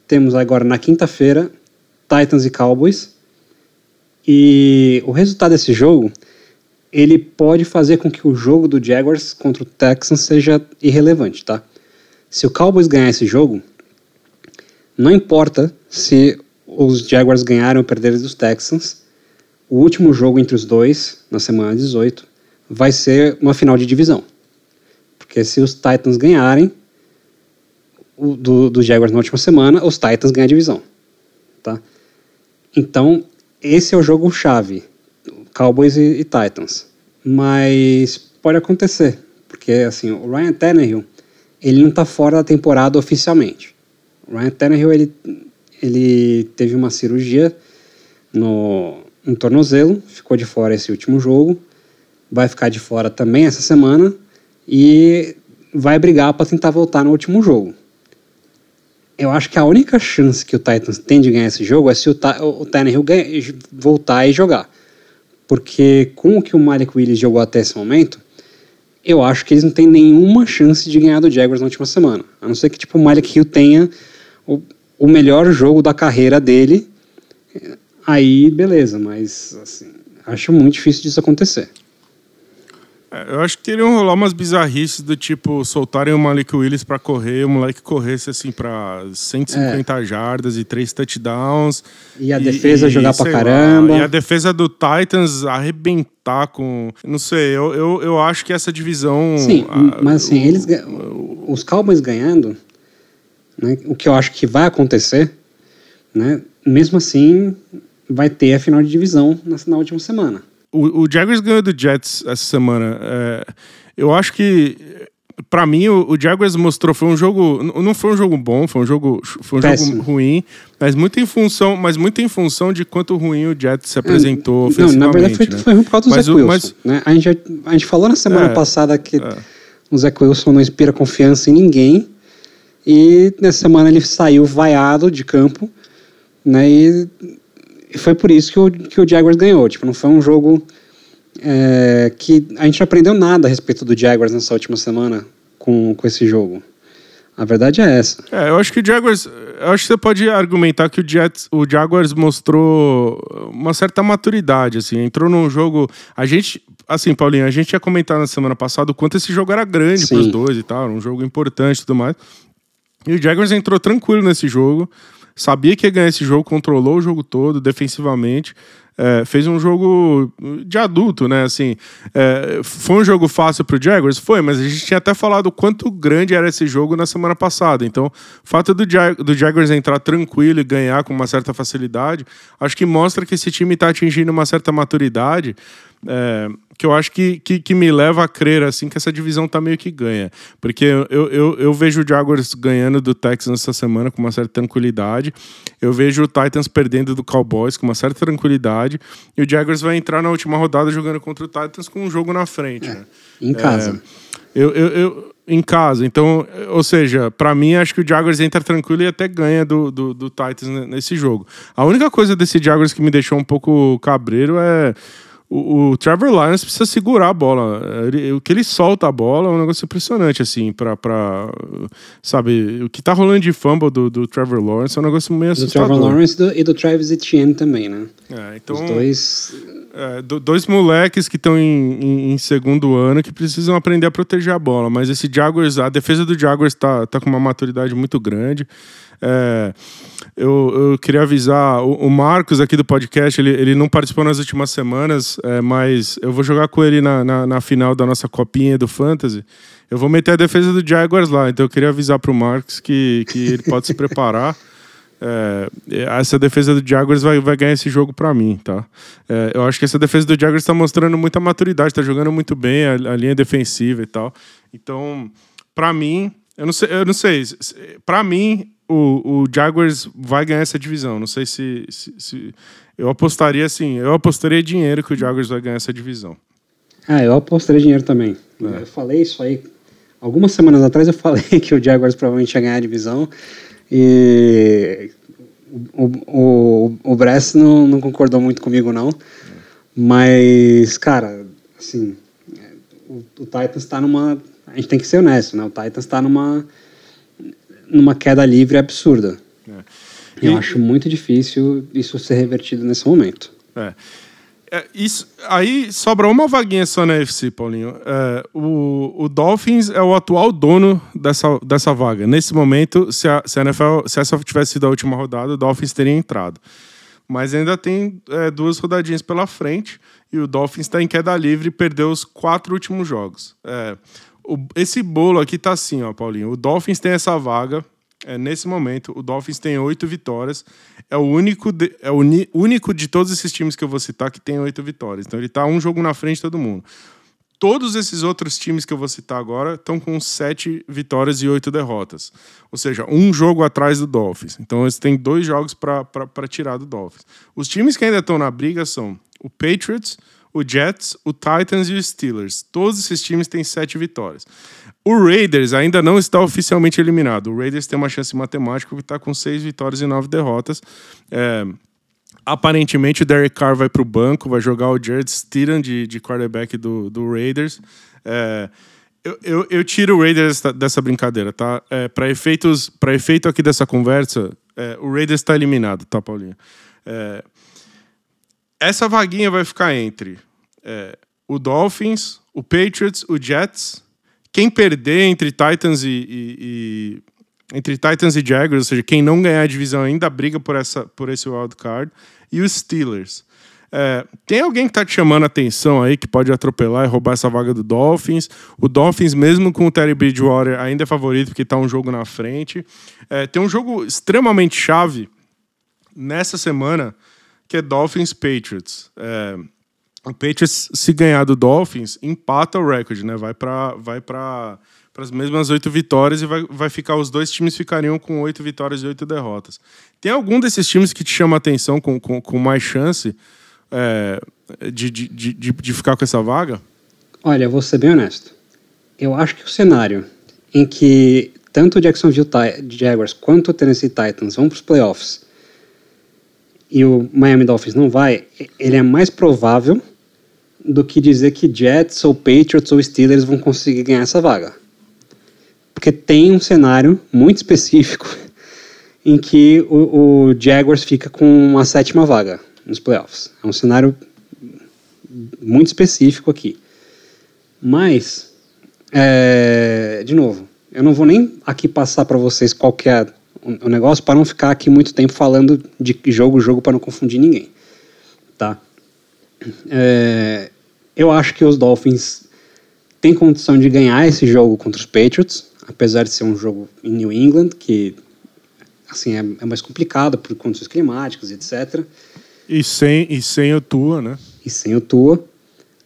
temos agora na quinta-feira Titans e Cowboys. E o resultado desse jogo, ele pode fazer com que o jogo do Jaguars contra o Texans seja irrelevante, tá? Se o Cowboys ganhar esse jogo, não importa se os Jaguars ganharem ou perderem dos Texans, o último jogo entre os dois, na semana 18, vai ser uma final de divisão. Porque se os Titans ganharem do, do Jaguars na última semana, os Titans ganham a divisão. Tá? Então, esse é o jogo chave, Cowboys e, e Titans. Mas pode acontecer, porque assim, o Ryan Tannehill, ele não está fora da temporada oficialmente. O Ryan Tannehill, ele, ele teve uma cirurgia no, no tornozelo, ficou de fora esse último jogo, vai ficar de fora também essa semana e vai brigar para tentar voltar no último jogo. Eu acho que a única chance que o Titans tem de ganhar esse jogo é se o, o Tannehill voltar e jogar. Porque com o que o Malik Willis jogou até esse momento, eu acho que eles não têm nenhuma chance de ganhar do Jaguars na última semana. A não ser que tipo, o Malik Hill tenha o, o melhor jogo da carreira dele, aí beleza, mas assim, acho muito difícil disso acontecer. É, Eu acho que teriam rolar umas bizarrices do tipo soltarem o Malik Willis pra correr, o moleque corresse assim pra 150 jardas e três touchdowns. E a defesa jogar pra sei lá, caramba. e a defesa do Titans arrebentar com. Não sei, eu, eu, eu acho que essa divisão. Sim, ah, mas assim, o- eles, os Cowboys ganhando, né, o que eu acho que vai acontecer, né, mesmo assim, vai ter a final de divisão na, na última semana. O, o Jaguars ganhou do Jets essa semana. É, eu acho que, pra mim, o, o Jaguars mostrou foi um jogo. Não foi um jogo bom, foi um jogo, foi um Péssimo. jogo ruim, mas muito em função, mas muito em função de quanto ruim o Jets se apresentou Não, ofensivamente. na verdade foi, né? foi ruim por causa do Mas Zach Wilson. mas- né? a, gente, a gente falou na semana É, passada que é. o Zach Wilson não inspira confiança em ninguém. E nessa semana ele saiu vaiado de campo. Né, e foi por isso que o, que o Jaguars ganhou. Tipo, não foi um jogo é, que a gente não aprendeu nada a respeito do Jaguars nessa última semana com, com esse jogo. A verdade é essa. É, eu acho que o Jaguars. Eu acho que você pode argumentar que o, Jets, o Jaguars mostrou uma certa maturidade, assim. Entrou num jogo. A gente. Assim, Paulinho, a gente tinha comentado na semana passada o quanto esse jogo era grande Sim. pros dois e tal, um jogo importante e tudo mais. E o Jaguars entrou tranquilo nesse jogo, sabia que ia ganhar esse jogo, controlou o jogo todo defensivamente. é, fez um jogo de adulto, né? Assim, é, foi um jogo fácil pro Jaguars? Foi, mas a gente tinha até falado o quanto grande era esse jogo na semana passada. Então, o fato do, Ja- do Jaguars entrar tranquilo e ganhar com uma certa facilidade, acho que mostra que esse time está atingindo uma certa maturidade. é, que eu acho que, que, que me leva a crer assim que essa divisão tá meio que ganha. Porque eu, eu, eu vejo o Jaguars ganhando do Texans essa semana com uma certa tranquilidade. Eu vejo o Titans perdendo do Cowboys com uma certa tranquilidade. E o Jaguars vai entrar na última rodada jogando contra o Titans com um jogo na frente. né? Em casa. Eu, eu, eu- em casa. Então, ou seja, pra mim, acho que o Jaguars entra tranquilo e até ganha do, do, do Titans ne- nesse jogo. A única coisa desse Jaguars que me deixou um pouco cabreiro é. O, o Trevor Lawrence precisa segurar a bola. Ele- o que ele solta a bola é um negócio impressionante, assim, pra. pra sabe, o que tá rolando de fumble do, do Trevor Lawrence é um negócio meio do assustador. Trevor Lawrence e do- e do Travis Etienne também, né? É, então, Os dois. é, do- dois moleques que estão em, em- em segundo ano que precisam aprender a proteger a bola. Mas esse Jaguars, a defesa do Jaguars tá, tá com uma maturidade muito grande. É, eu, eu queria avisar o, o Marcos aqui do podcast, ele, ele não participou nas últimas semanas, é, mas eu vou jogar com ele na, na, na final da nossa copinha do Fantasy. Eu vou meter a defesa do Jaguars lá, então eu queria avisar pro Marcos que, que ele pode se preparar. É, essa defesa do Jaguars vai, vai ganhar esse jogo para mim, tá? É, eu acho que essa defesa do Jaguars está mostrando muita maturidade, está jogando muito bem a, a, linha defensiva e tal. Então, para mim, eu não sei, eu não sei. Para mim, o, o Jaguars vai ganhar essa divisão. Não sei se, se, se, eu apostaria assim, eu apostaria dinheiro que o Jaguars vai ganhar essa divisão. Ah, eu apostaria dinheiro também. É. Eu falei isso aí algumas semanas atrás. Eu falei que o Jaguars provavelmente ia ganhar a divisão e o, o, o Bress não, não concordou muito comigo, não. Mas, cara, assim, o, o Titans está numa. A gente tem que ser honesto, né? O Titans está numa numa queda livre absurda. É. Eu acho muito difícil isso ser revertido nesse momento. É. É, isso, aí sobra uma vaguinha só na FC, Paulinho. É, o, o, Dolphins é o atual dono dessa, dessa vaga. Nesse momento, se a, se a NFL, se essa tivesse sido a última rodada, o Dolphins teria entrado. Mas ainda tem é, duas rodadinhas pela frente e o Dolphins está em queda livre e perdeu os quatro últimos jogos. É, o, esse bolo aqui tá assim, ó, Paulinho. O Dolphins tem essa vaga. É, nesse momento, o Dolphins tem oito vitórias. É o único de, é o único de todos esses times que eu vou citar que tem oito vitórias. Então ele tá um jogo na frente de todo mundo. Todos esses outros times que eu vou citar agora estão com sete vitórias e oito derrotas. Ou seja, um jogo atrás do Dolphins. Então eles têm dois jogos para tirar do Dolphins. Os times que ainda estão na briga são o Patriots, o Jets, o Titans e o Steelers. Todos esses times têm sete vitórias. O Raiders ainda não está oficialmente eliminado. O Raiders tem uma chance matemática que está com seis vitórias e nove derrotas. É, aparentemente o Derek Carr vai para o banco, vai jogar o Jared Stidham de, de quarterback do, do Raiders. É, eu, eu, eu, tiro o Raiders dessa brincadeira, tá? É, para efeitos, para efeito aqui dessa conversa, é, o Raiders está eliminado, tá, Paulinho? É, essa vaguinha vai ficar entre é, o Dolphins, o Patriots, o Jets. Quem perder entre Titans e, e, e, entre Titans e Jaguars, ou seja, quem não ganhar a divisão ainda briga por essa por esse wild card e os Steelers. É, tem alguém que está te chamando a atenção aí que pode atropelar e roubar essa vaga do Dolphins? O Dolphins, mesmo com o Terry Bridgewater, ainda é favorito porque está um jogo na frente. É, tem um jogo extremamente chave nessa semana que é Dolphins Patriots. É, o Patriots, se ganhar do Dolphins, empata o recorde, né? Vai para vai para as mesmas oito vitórias e vai, vai ficar. Os dois times ficariam com oito vitórias e oito derrotas. Tem algum desses times que te chama a atenção com, com, com mais chance é, de, de, de, de ficar com essa vaga? Olha, vou ser bem honesto. Eu acho que o cenário em que tanto o Jacksonville Jaguars quanto o Tennessee Titans vão para os playoffs e o Miami Dolphins não vai, ele é mais provável do que dizer que Jets ou Patriots ou Steelers vão conseguir ganhar essa vaga. Porque tem um cenário muito específico em que o, o Jaguars fica com uma sétima vaga nos playoffs. É um cenário muito específico aqui. Mas, é, de novo, eu não vou nem aqui passar para vocês qual é o negócio para não ficar aqui muito tempo falando de jogo, jogo para não confundir ninguém? É, eu acho que os Dolphins têm condição de ganhar esse jogo contra os Patriots, apesar de ser um jogo em New England, que assim é, é mais complicado por condições climáticas, etc. E sem, e sem o Tua, né? E sem o Tua.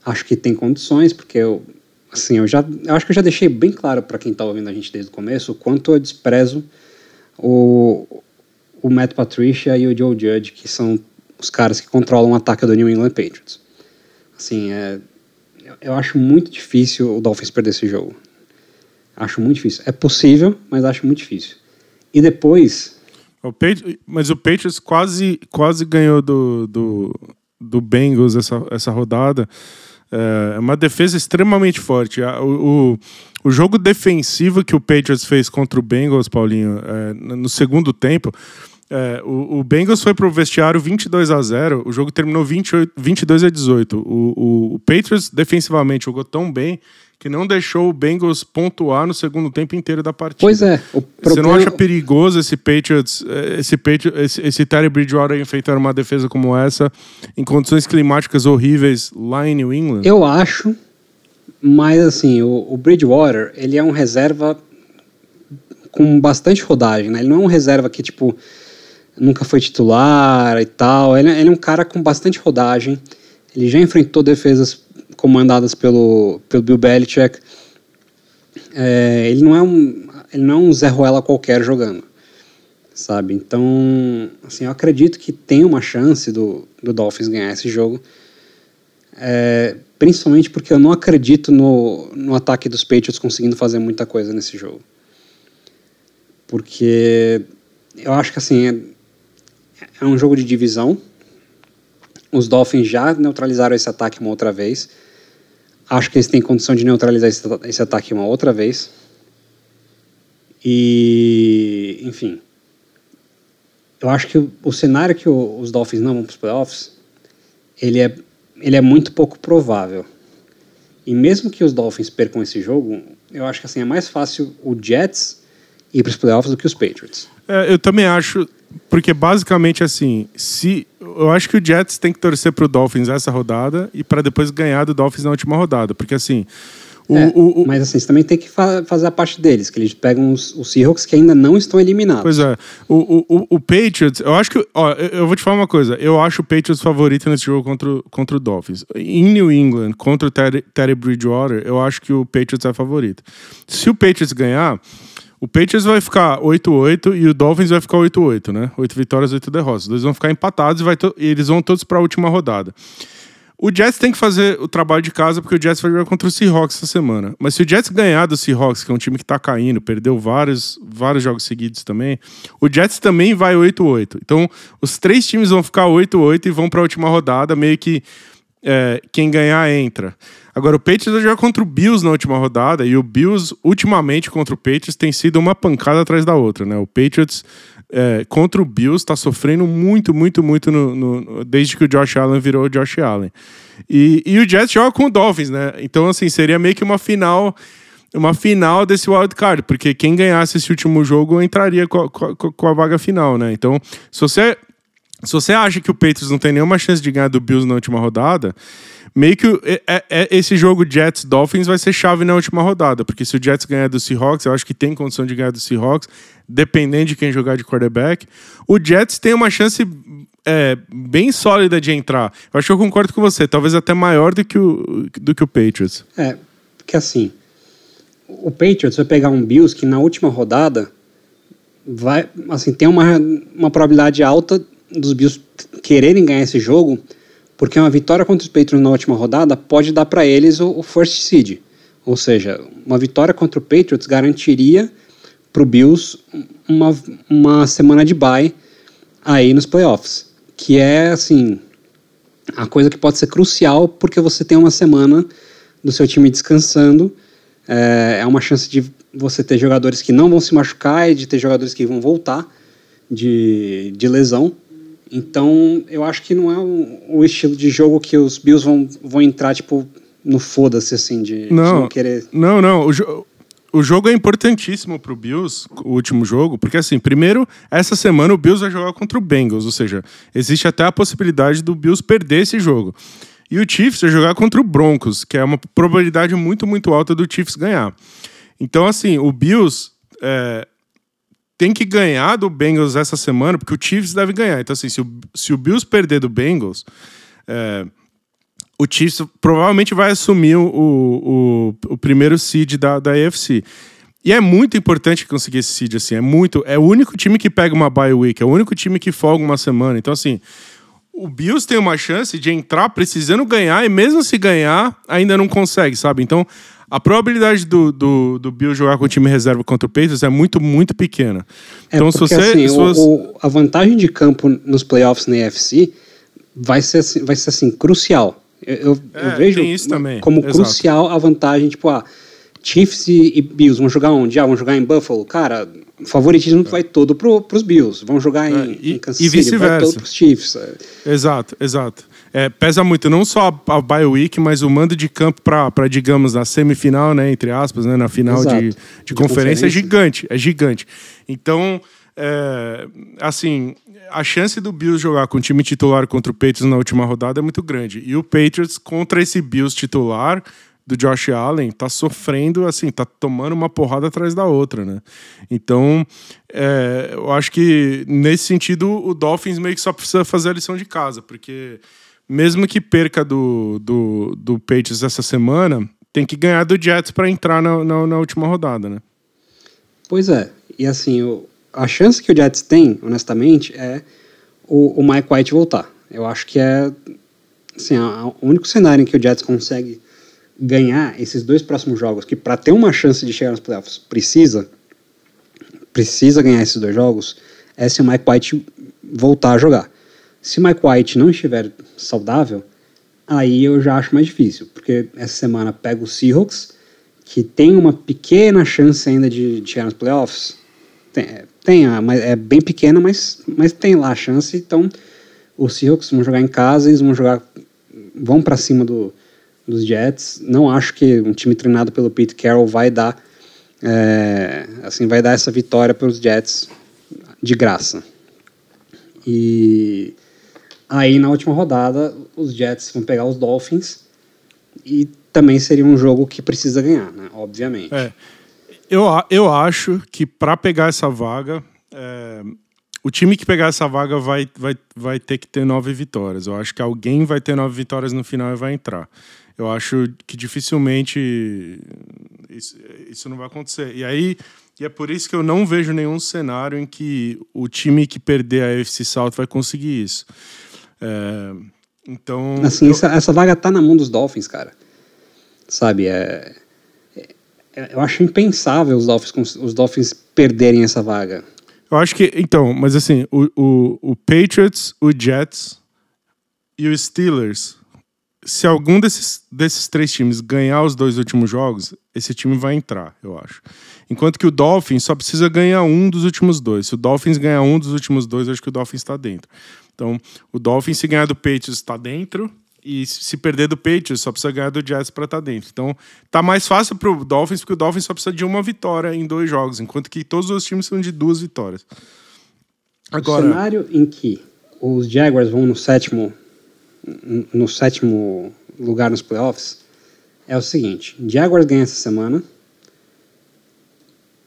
Acho que tem condições, porque eu, assim, eu já eu acho que eu já deixei bem claro para quem está ouvindo a gente desde o começo o quanto eu desprezo o, o Matt Patricia e o Joe Judge, que são os caras que controlam o ataque do New England Patriots. Assim, é, eu acho muito difícil o Dolphins perder esse jogo. Acho muito difícil. É possível, mas acho muito difícil. E depois. O mas o Patriots quase, quase ganhou do, do, do Bengals essa, essa rodada. É uma defesa extremamente forte. O, o, o jogo defensivo que o Patriots fez contra o Bengals, Paulinho, é, no segundo tempo, é, o, o, Bengals foi para o vestiário 22 a 0 o jogo terminou 28, 22 a 18. O, o, o Patriots defensivamente jogou tão bem que não deixou o Bengals pontuar no segundo tempo inteiro da partida. Pois é. Você não acha perigoso esse Patriots, eh, esse, Patriots, esse, esse Terry Bridgewater enfrentar uma defesa como essa em condições climáticas horríveis lá em New England? Eu acho, mas assim, o, o Bridgewater, ele é um reserva com bastante rodagem, né? Ele não é um reserva que, tipo, nunca foi titular e tal. Ele, ele é um cara com bastante rodagem. Ele já enfrentou defesas comandadas pelo, pelo Bill Belichick. É, ele não é um ele não é um Zé Ruela qualquer jogando, sabe? Então, assim, eu acredito que tem uma chance do, do Dolphins ganhar esse jogo, é, principalmente porque eu não acredito no, no ataque dos Patriots conseguindo fazer muita coisa nesse jogo. Porque eu acho que, assim, é, um jogo de divisão, os Dolphins já neutralizaram esse ataque uma outra vez. Acho que eles têm condição de neutralizar esse, esse ataque uma outra vez. E, enfim, eu acho que o, o cenário que o, os Dolphins não vão para os playoffs, ele é, ele é muito pouco provável. E mesmo que os Dolphins percam esse jogo, eu acho que assim é mais fácil o Jets ir para os playoffs do que os Patriots. É, eu também acho, porque basicamente assim, se eu acho que o Jets tem que torcer para o Dolphins essa rodada e para depois ganhar do Dolphins na última rodada, porque assim o, é, o, o, mas assim, você também tem que fa fazer a parte deles, que eles pegam os, os Seahawks que ainda não estão eliminados. Pois é. O, Patriots, eu acho que. Ó, eu vou te falar uma coisa. Eu acho o Patriots favorito nesse jogo contra, contra o Dolphins. Em New England, contra o Terry, Terry Bridgewater, eu acho que o Patriots é favorito. Se o Patriots ganhar. O Patriots vai ficar 8-8 e o Dolphins vai ficar 8-8, né? 8 vitórias, 8 derrotas. Os dois vão ficar empatados e, vai e eles vão todos para a última rodada. O Jets tem que fazer o trabalho de casa porque o Jets vai jogar contra o Seahawks essa semana. Mas se o Jets ganhar do Seahawks, que é um time que tá caindo, perdeu vários, vários jogos seguidos também, o Jets também vai 8-8. Então, os três times vão ficar 8-8 e vão para a última rodada, meio que é, quem ganhar entra. Agora, o Patriots vai jogar contra o Bills na última rodada, e o Bills, ultimamente, contra o Patriots, tem sido uma pancada atrás da outra, né? O Patriots é, contra o Bills está sofrendo muito, muito, muito no, no, desde que o Josh Allen virou o Josh Allen. E, e o Jets joga com o Dolphins, né? Então, assim, seria meio que uma final uma final desse wild card, porque quem ganhasse esse último jogo entraria com a, com a, com a vaga final, né? Então, se você, se você acha que o Patriots não tem nenhuma chance de ganhar do Bills na última rodada, meio que é, é, é, esse jogo Jets-Dolphins vai ser chave na última rodada, porque se o Jets ganhar do Seahawks, eu acho que tem condição de ganhar do Seahawks, dependendo de quem jogar de quarterback. O Jets tem uma chance é, bem sólida de entrar. Eu acho que eu concordo com você, talvez até maior do que o, do que o Patriots. É, porque assim, o Patriots vai pegar um Bills que na última rodada vai, assim, tem uma, uma probabilidade alta dos Bills quererem ganhar esse jogo porque uma vitória contra os Patriots na última rodada pode dar para eles o, o, first seed. Ou seja, uma vitória contra o Patriots garantiria para o Bills uma, uma semana de bye aí nos playoffs. Que é, assim, a coisa que pode ser crucial porque você tem uma semana do seu time descansando. É, é uma chance de você ter jogadores que não vão se machucar e de ter jogadores que vão voltar de, de lesão. Então, eu acho que não é o, o estilo de jogo que os Bills vão, vão entrar, tipo, no foda-se, assim, de não, de não querer. Não, não. O, jo o jogo é importantíssimo pro Bills, o último jogo, porque, assim, primeiro, essa semana o Bills vai jogar contra o Bengals, ou seja, existe até a possibilidade do Bills perder esse jogo. E o Chiefs vai jogar contra o Broncos, que é uma probabilidade muito, muito alta do Chiefs ganhar. Então, assim, o Bills. É, tem que ganhar do Bengals essa semana, porque o Chiefs deve ganhar. Então, assim, se o, se o Bills perder do Bengals, é, o Chiefs provavelmente vai assumir o, o, o primeiro seed da, da AFC. E é muito importante conseguir esse seed, assim. É muito. É o único time que pega uma bye week, é o único time que folga uma semana. Então, assim, o Bills tem uma chance de entrar precisando ganhar, e mesmo se ganhar, ainda não consegue, sabe? Então, a probabilidade do, do, do Bill jogar com o time reserva contra o Patriots é muito, muito pequena. É, então, porque, se você. Assim, se você... O, a vantagem de campo nos playoffs na NFC vai ser, assim, vai ser assim, crucial. Eu, eu, é, eu vejo como Exato. crucial a vantagem, tipo, ah, Chiefs e, e, Bills vão jogar onde? Ah, vão jogar em Buffalo? Cara, o favoritismo é. vai todo pro, pros Bills. Vão jogar em, é, e, em Kansas City, vai todo pros Chiefs. Exato, exato é, pesa muito não só a, a bye week, mas o mando de campo para, digamos, na semifinal, né, entre aspas, né, na final de, de, de, conferência, é gigante, é gigante. Então, é, assim, a chance do Bills jogar com o time titular contra o Patriots na última rodada é muito grande. E o Patriots contra esse Bills titular do Josh Allen tá sofrendo, assim, tá tomando uma porrada atrás da outra, né? Então, é, eu acho que nesse sentido o Dolphins meio que só precisa fazer a lição de casa, porque mesmo que perca do, do, do Patriots essa semana, tem que ganhar do Jets para entrar na, na, na, última rodada, né? Pois é. E assim, o, a chance que o Jets tem, honestamente, é o, o Mike White voltar. Eu acho que é assim, a, o único cenário em que o Jets consegue ganhar esses dois próximos jogos, que para ter uma chance de chegar nos playoffs precisa precisa ganhar esses dois jogos, é se o Mike White voltar a jogar. Se o Mike White não estiver saudável, aí eu já acho mais difícil, porque essa semana pega o Seahawks, que tem uma pequena chance ainda de, de chegar nos playoffs. Tem, tem mas é bem pequena, mas, mas tem lá a chance. Então, os Seahawks vão jogar em casa, eles vão jogar, vão para cima do, dos Jets. Não acho que um time treinado pelo Pete Carroll vai dar, é, assim, vai dar essa vitória para os Jets de graça. E Aí na última rodada, os Jets vão pegar os Dolphins e também seria um jogo que precisa ganhar, né? Obviamente. É. Eu, eu acho que para pegar essa vaga, é, o time que pegar essa vaga vai, vai, vai ter que ter nove vitórias. Eu acho que alguém vai ter nove vitórias no final e vai entrar. Eu acho que dificilmente isso, isso não vai acontecer. E aí, e é por isso que eu não vejo nenhum cenário em que o time que perder a UFC South vai conseguir isso. É, então. Assim, eu... essa, essa, vaga tá na mão dos Dolphins, cara. Sabe? É, é, eu acho impensável os Dolphins, os Dolphins perderem essa vaga. Eu acho que. Então, mas assim, o, o, o Patriots, o Jets e os Steelers. Se algum desses, desses três times ganhar os dois últimos jogos, esse time vai entrar, eu acho. Enquanto que o Dolphins só precisa ganhar um dos últimos dois. Se o Dolphins ganhar um dos últimos dois, eu acho que o Dolphins está dentro. Então, o Dolphins, se ganhar do Patriots, está dentro. E se perder do Patriots, só precisa ganhar do Jets para estar tá dentro. Então, tá mais fácil para o Dolphins, porque o Dolphins só precisa de uma vitória em dois jogos, enquanto que todos os times são de duas vitórias. Agora, o cenário em que os Jaguars vão no sétimo, no sétimo lugar nos playoffs é o seguinte: Jaguars ganha essa semana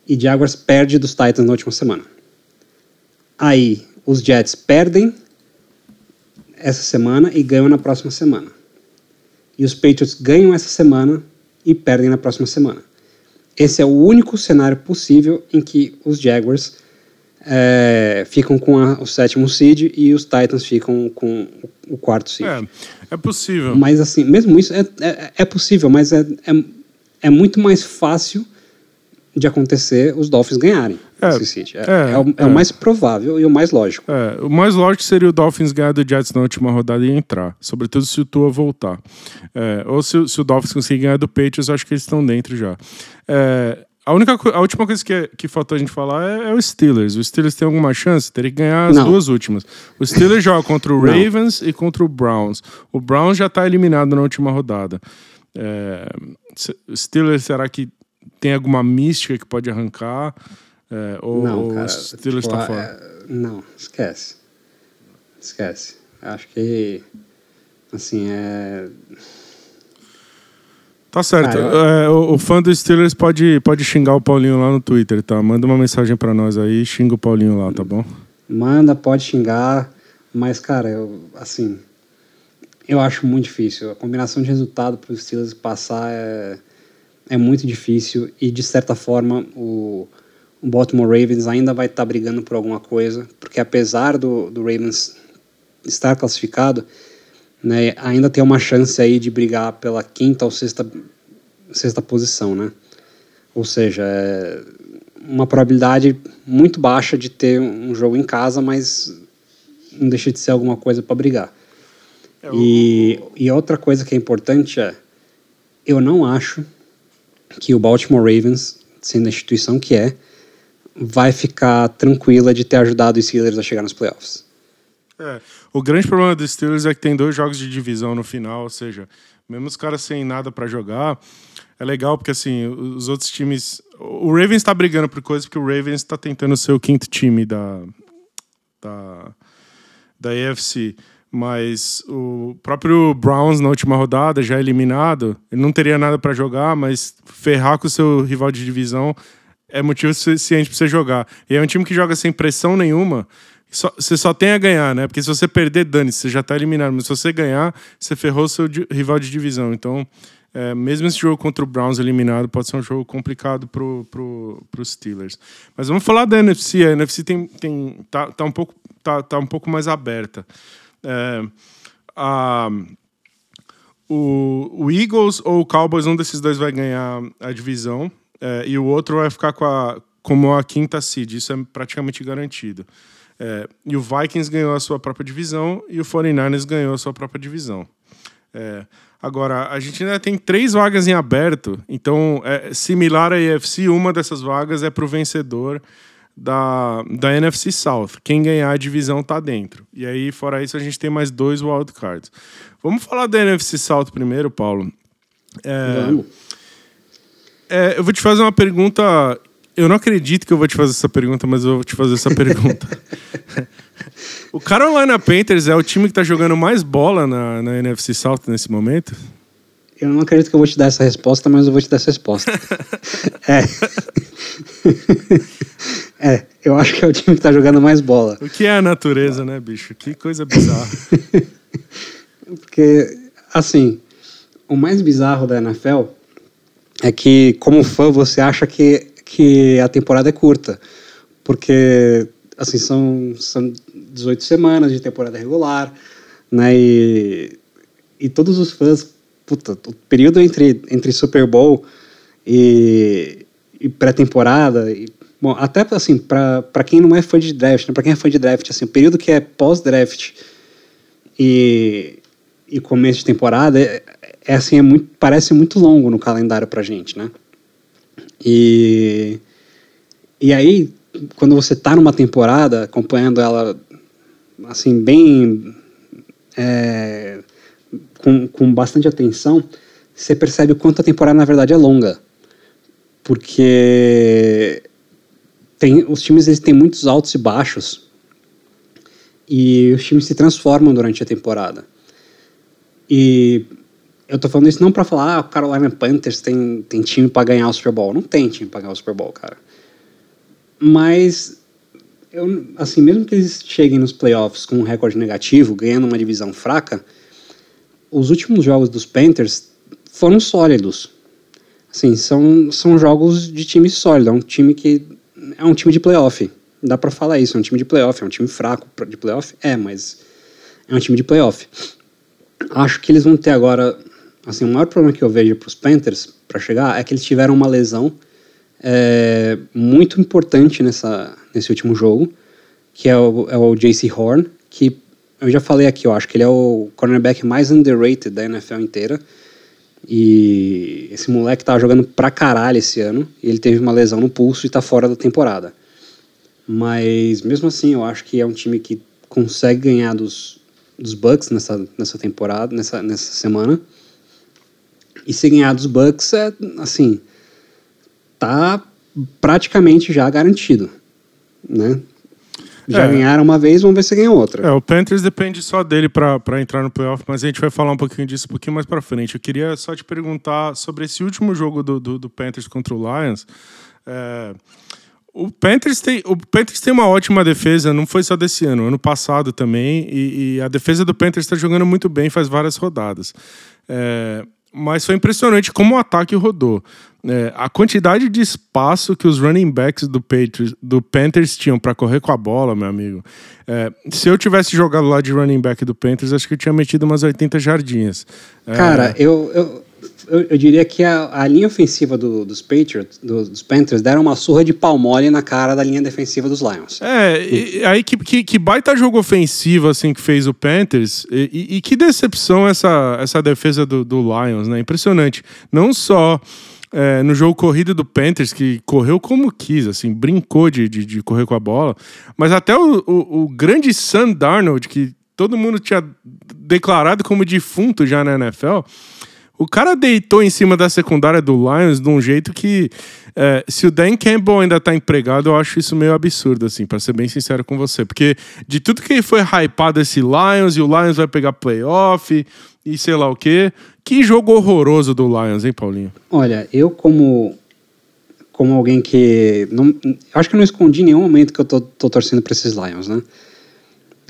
e Jaguars perde dos Titans na última semana. Aí os Jets perdem essa semana e ganham na próxima semana. E os Patriots ganham essa semana e perdem na próxima semana. Esse é o único cenário possível em que os Jaguars é, ficam com a, o sétimo seed e os Titans ficam com o, quarto seed. É, é possível. Mas assim, mesmo isso é, é, é possível, mas é, é, é muito mais fácil de acontecer os Dolphins ganharem é. É, é, é, o, é, o, mais provável e o mais lógico. É, o mais lógico seria o Dolphins ganhar do Jets na última rodada e entrar. Sobretudo se o Tua voltar. É, ou se, se, o Dolphins conseguir ganhar do Patriots, acho que eles estão dentro já. É, a, única, a última coisa que, que faltou a gente falar é, é o Steelers. O Steelers tem alguma chance? Teria que ganhar as Não. duas últimas. O Steelers joga contra o Ravens Não. e contra o Browns. O Browns já está eliminado na última rodada. É, Steelers, será que tem alguma mística que pode arrancar? É, ou, não, cara, o Steelers tipo, fora? É, não, esquece. Esquece. Acho que, assim, é... Tá certo. Cara, eu... é, o, o, fã do Steelers pode, pode xingar o Paulinho lá no Twitter, tá? Manda uma mensagem para nós aí xinga o Paulinho lá, tá bom? Manda, pode xingar, mas, cara, eu, assim, eu acho muito difícil. A combinação de resultado para os Steelers passar é é muito difícil e, de certa forma, o, o Baltimore Ravens ainda vai estar tá brigando por alguma coisa, porque apesar do, do Ravens estar classificado, né, ainda tem uma chance aí de brigar pela quinta ou sexta, sexta posição, né? Ou seja, é uma probabilidade muito baixa de ter um jogo em casa, mas não deixa de ser alguma coisa para brigar. É e, e outra coisa que é importante é, eu não acho que o Baltimore Ravens, sendo a instituição que é, vai ficar tranquila de ter ajudado os Steelers a chegar nos playoffs. É, o grande problema dos Steelers é que tem dois jogos de divisão no final, ou seja, mesmo os caras sem nada para jogar, é legal porque assim, os outros times, o Ravens está brigando por coisas porque o Ravens está tentando ser o quinto time da da da AFC, Mas o próprio Browns na última rodada, já eliminado, ele não teria nada para jogar, mas ferrar com o seu rival de divisão é motivo suficiente para você jogar. E é um time que joga sem pressão nenhuma. Só, você só tem a ganhar, né? Porque se você perder, dane você já tá eliminado. Mas se você ganhar, você ferrou seu rival de divisão. Então, é, mesmo esse jogo contra o Browns eliminado, pode ser um jogo complicado pro, pro, pro Steelers. Mas vamos falar da NFC. A NFC tem, tem, tá, tá, um, pouco, tá, tá um pouco mais aberta. É, a, o, o, Eagles ou o Cowboys, um desses dois vai ganhar a divisão é, e o outro vai ficar com a, como a quinta seed. Isso é praticamente garantido. É, e o Vikings ganhou a sua própria divisão e o 49ers ganhou a sua própria divisão. É, agora, a gente ainda tem três vagas em aberto, então é similar à EFC, uma dessas vagas é para o vencedor da, da NFC South. Quem ganhar a divisão tá dentro. E aí, fora isso, a gente tem mais dois wildcards. Vamos falar da NFC South primeiro, Paulo. É. É, eu vou te fazer uma pergunta. Eu não acredito que eu vou te fazer essa pergunta, mas eu vou te fazer essa pergunta. o Carolina Panthers é o time que tá jogando mais bola na, na NFC South nesse momento? Eu não acredito que eu vou te dar essa resposta, mas eu vou te dar essa resposta. é. é, eu acho que é o time que tá jogando mais bola. O que é a natureza, né, bicho? Que coisa bizarra. Porque, assim, o mais bizarro da NFL é que, como fã, você acha que, que a temporada é curta. Porque, assim, são, são 18 semanas de temporada regular, né? E, e todos os fãs, puta, o período entre, entre Super Bowl e, e pré-temporada, bom, até assim, para quem não é fã de draft, né? para quem é fã de draft, assim, o período que é pós-draft e, e começo de temporada é, é assim, é muito, parece muito longo no calendário pra gente, né? E, e aí, quando você tá numa temporada, acompanhando ela, assim, bem... É, com, com bastante atenção, você percebe o quanto a temporada, na verdade, é longa. Porque tem, os times eles têm muitos altos e baixos, e os times se transformam durante a temporada. E eu tô falando isso não para falar, ah, o Carolina Panthers tem, tem time para ganhar o Super Bowl. Não tem time para ganhar o Super Bowl, cara. Mas, eu, assim, mesmo que eles cheguem nos playoffs com um recorde negativo, ganhando uma divisão fraca, os últimos jogos dos Panthers foram sólidos. Assim, são, são jogos de time sólido. É um time que. É um time de playoff. Dá para falar isso. É um time de playoff. É um time fraco de playoff? É, mas. É um time de playoff. Acho que eles vão ter agora Assim, o maior problema que eu vejo para os Panthers para chegar é que eles tiveram uma lesão é, muito importante nessa, nesse último jogo, que é o, é o JC Horn, que eu já falei aqui, eu acho que ele é o cornerback mais underrated da NFL inteira. E esse moleque tava jogando pra caralho esse ano, e ele teve uma lesão no pulso e tá fora da temporada. Mas mesmo assim, eu acho que é um time que consegue ganhar dos, dos Bucks nessa, nessa temporada, nessa, nessa semana. E se ganhar dos Bucks, é assim, tá praticamente já garantido, né? Já é. ganharam uma vez, vamos ver se ganham outra. É, o Panthers depende só dele para entrar no playoff, mas a gente vai falar um pouquinho disso um pouquinho mais para frente. Eu queria só te perguntar sobre esse último jogo do, do, do Panthers contra o Lions. É, o Panthers, tem, o Panthers tem uma ótima defesa, não foi só desse ano, ano passado também, e, e a defesa do Panthers está jogando muito bem, faz várias rodadas. É, mas foi impressionante como o ataque rodou. É, a quantidade de espaço que os running backs do, Patriots, do Panthers tinham para correr com a bola, meu amigo. É, se eu tivesse jogado lá de running back do Panthers, acho que eu tinha metido umas 80 jardinhas. É... Cara, eu, eu, eu, eu, diria que a, a linha ofensiva do, dos Patriots, do, dos Panthers, deram uma surra de pau mole na cara da linha defensiva dos Lions. É, e, aí que, que, que, baita jogo ofensivo assim que fez o Panthers, e, e, e que decepção essa, essa defesa do, do Lions, né? Impressionante. Não só é, no jogo corrido do Panthers, que correu como quis, assim, brincou de, de, de correr com a bola, mas até o, o, o grande Sam Darnold, que todo mundo tinha declarado como defunto já na NFL o cara deitou em cima da secundária do Lions de um jeito que É, se o Dan Campbell ainda tá empregado, eu acho isso meio absurdo, assim, para ser bem sincero com você. Porque de tudo que foi hypado esse Lions, e o Lions vai pegar playoff, e sei lá o quê. Que jogo horroroso do Lions, hein, Paulinho? Olha, eu como como alguém que não, acho que eu não escondi em nenhum momento que eu tô, tô torcendo para esses Lions, né?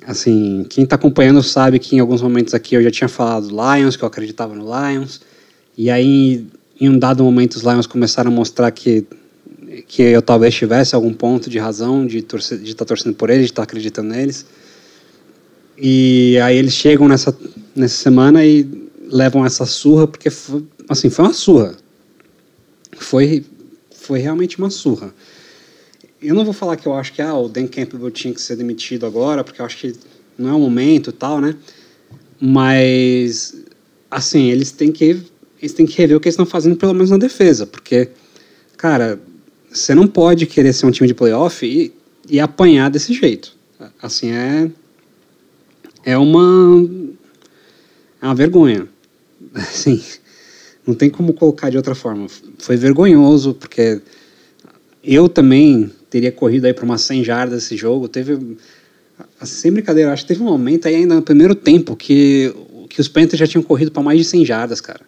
Assim, quem tá acompanhando sabe que em alguns momentos aqui eu já tinha falado Lions, que eu acreditava no Lions. E aí, em um dado momento, os Lions começaram a mostrar que que eu talvez tivesse algum ponto de razão de estar de tá torcendo por eles, de estar tá acreditando neles. E aí eles chegam nessa, nessa semana e levam essa surra, porque foi, assim, foi uma surra. Foi, foi realmente uma surra. Eu não vou falar que eu acho que ah, o Dan Campbell tinha que ser demitido agora, porque eu acho que não é o momento e tal, né? Mas, assim, eles têm que, eles têm que rever o que eles estão fazendo, pelo menos na defesa, porque, cara, você não pode querer ser um time de playoff e, e apanhar desse jeito. Assim, é, é uma, é uma vergonha. Assim, não tem como colocar de outra forma. Foi vergonhoso, porque eu também teria corrido aí para umas 100 jardas esse jogo. Teve, sem brincadeira, acho que teve um momento aí ainda no primeiro tempo que, que os Panthers já tinham corrido para mais de 100 jardas, cara.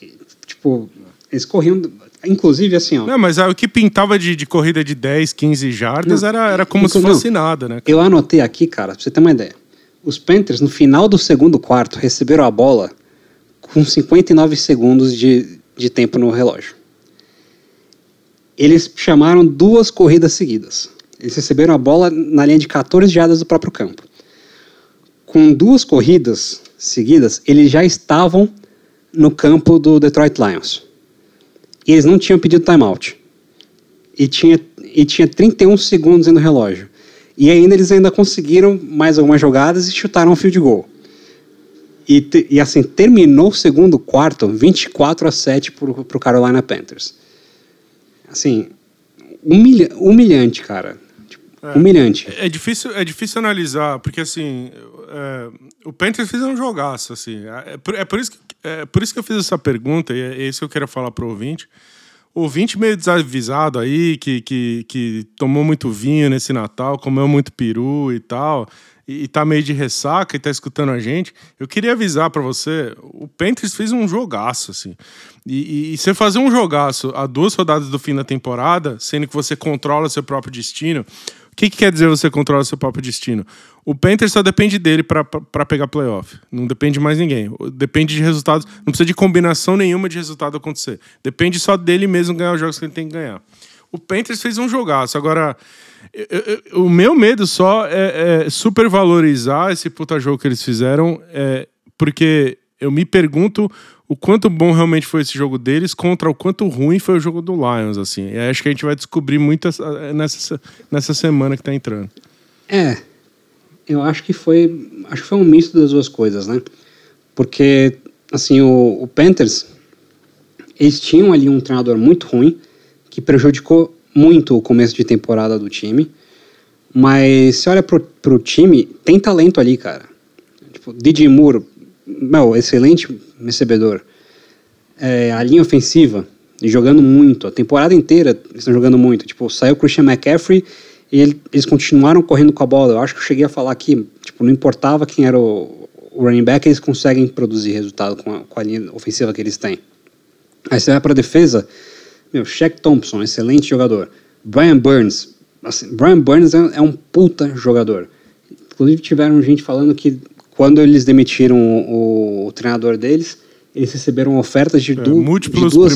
E, tipo, eles corriam, inclusive assim, ó. Não, mas o que pintava de, de corrida de 10, 15 jardas não, era, era como se fosse não, nada, né? Cara? Eu anotei aqui, cara, pra você ter uma ideia. Os Panthers, no final do segundo quarto, receberam a bola com 59 segundos de, de tempo no relógio. Eles chamaram duas corridas seguidas. Eles receberam a bola na linha de 14 jardas do próprio campo. Com duas corridas seguidas, eles já estavam no campo do Detroit Lions. E eles não tinham pedido timeout. E tinha, e tinha 31 segundos no relógio. E ainda eles ainda conseguiram mais algumas jogadas e chutaram um field goal. E, e assim, terminou o segundo quarto 24 a 7 para o Carolina Panthers. Assim, humilha, humilhante, cara. Tipo, é, humilhante. É difícil, é difícil analisar, porque assim, é, o Panthers fez um jogaço, assim. É, é por, é, por isso que, é por isso que eu fiz essa pergunta, e é, é isso que eu quero falar para o ouvinte ouvinte meio desavisado aí, que, que, que tomou muito vinho nesse Natal, comeu muito peru e tal, e, tá meio de ressaca e tá escutando a gente, eu queria avisar para você, o Panthers fez um jogaço, assim. E, e, e, você fazer um jogaço a duas rodadas do fim da temporada, sendo que você controla seu próprio destino, o que, que quer dizer você controla seu próprio destino? O Panthers só depende dele para pegar playoff. Não depende de mais ninguém. Depende de resultados. Não precisa de combinação nenhuma de resultado acontecer. Depende só dele mesmo ganhar os jogos que ele tem que ganhar. O Panthers fez um jogaço. Agora, eu, eu, o meu medo só é, é, supervalorizar esse puta jogo que eles fizeram, é, porque eu me pergunto o quanto bom realmente foi esse jogo deles contra o quanto ruim foi o jogo do Lions, assim. E acho que a gente vai descobrir muito nessa, nessa semana que tá entrando. É, eu acho que foi, acho que foi um misto das duas coisas, né? Porque, assim, o, o Panthers, eles tinham ali um treinador muito ruim, que prejudicou muito o começo de temporada do time. Mas se olha pro, pro time, tem talento ali, cara. Tipo, DJ Moore, meu, excelente recebedor. É, a linha ofensiva, jogando muito. A temporada inteira eles estão jogando muito. Tipo, saiu o Christian McCaffrey e ele, eles continuaram correndo com a bola. Eu acho que eu cheguei a falar aqui, tipo, não importava quem era o, o running back, eles conseguem produzir resultado com a, com a linha ofensiva que eles têm. Aí você vai para a defesa, meu, Shaq Thompson, excelente jogador. Brian Burns, assim, Brian Burns é, é, um puta jogador. Inclusive tiveram gente falando que quando eles demitiram o, o treinador deles, eles receberam ofertas de, é, du múltiplos de duas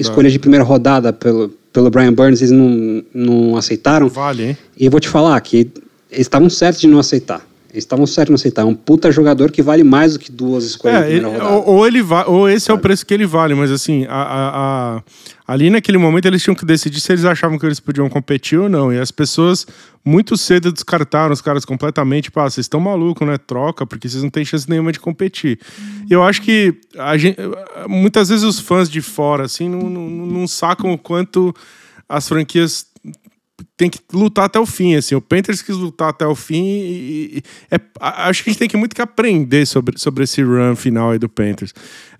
escolhas de primeira rodada pelo, pelo Brian Burns, eles não, não aceitaram. Vale, hein? E eu vou te falar que eles estavam certos de não aceitar. Eles estavam certos de não aceitar. É um puta jogador que vale mais do que duas escolhas é, ele, ou, ou, ele ou esse é o preço que ele vale, mas assim, a, a, a, ali naquele momento eles tinham que decidir se eles achavam que eles podiam competir ou não. E as pessoas muito cedo descartaram os caras completamente. Tipo, ah, vocês estão malucos, né? Troca, porque vocês não têm chance nenhuma de competir. E eu acho que a gente, muitas vezes os fãs de fora, assim, não, não, não sacam o quanto as franquias tem que lutar até o fim, assim. O Panthers quis lutar até o fim e, e é, acho que a gente tem que muito que aprender sobre, sobre esse run final aí do Panthers.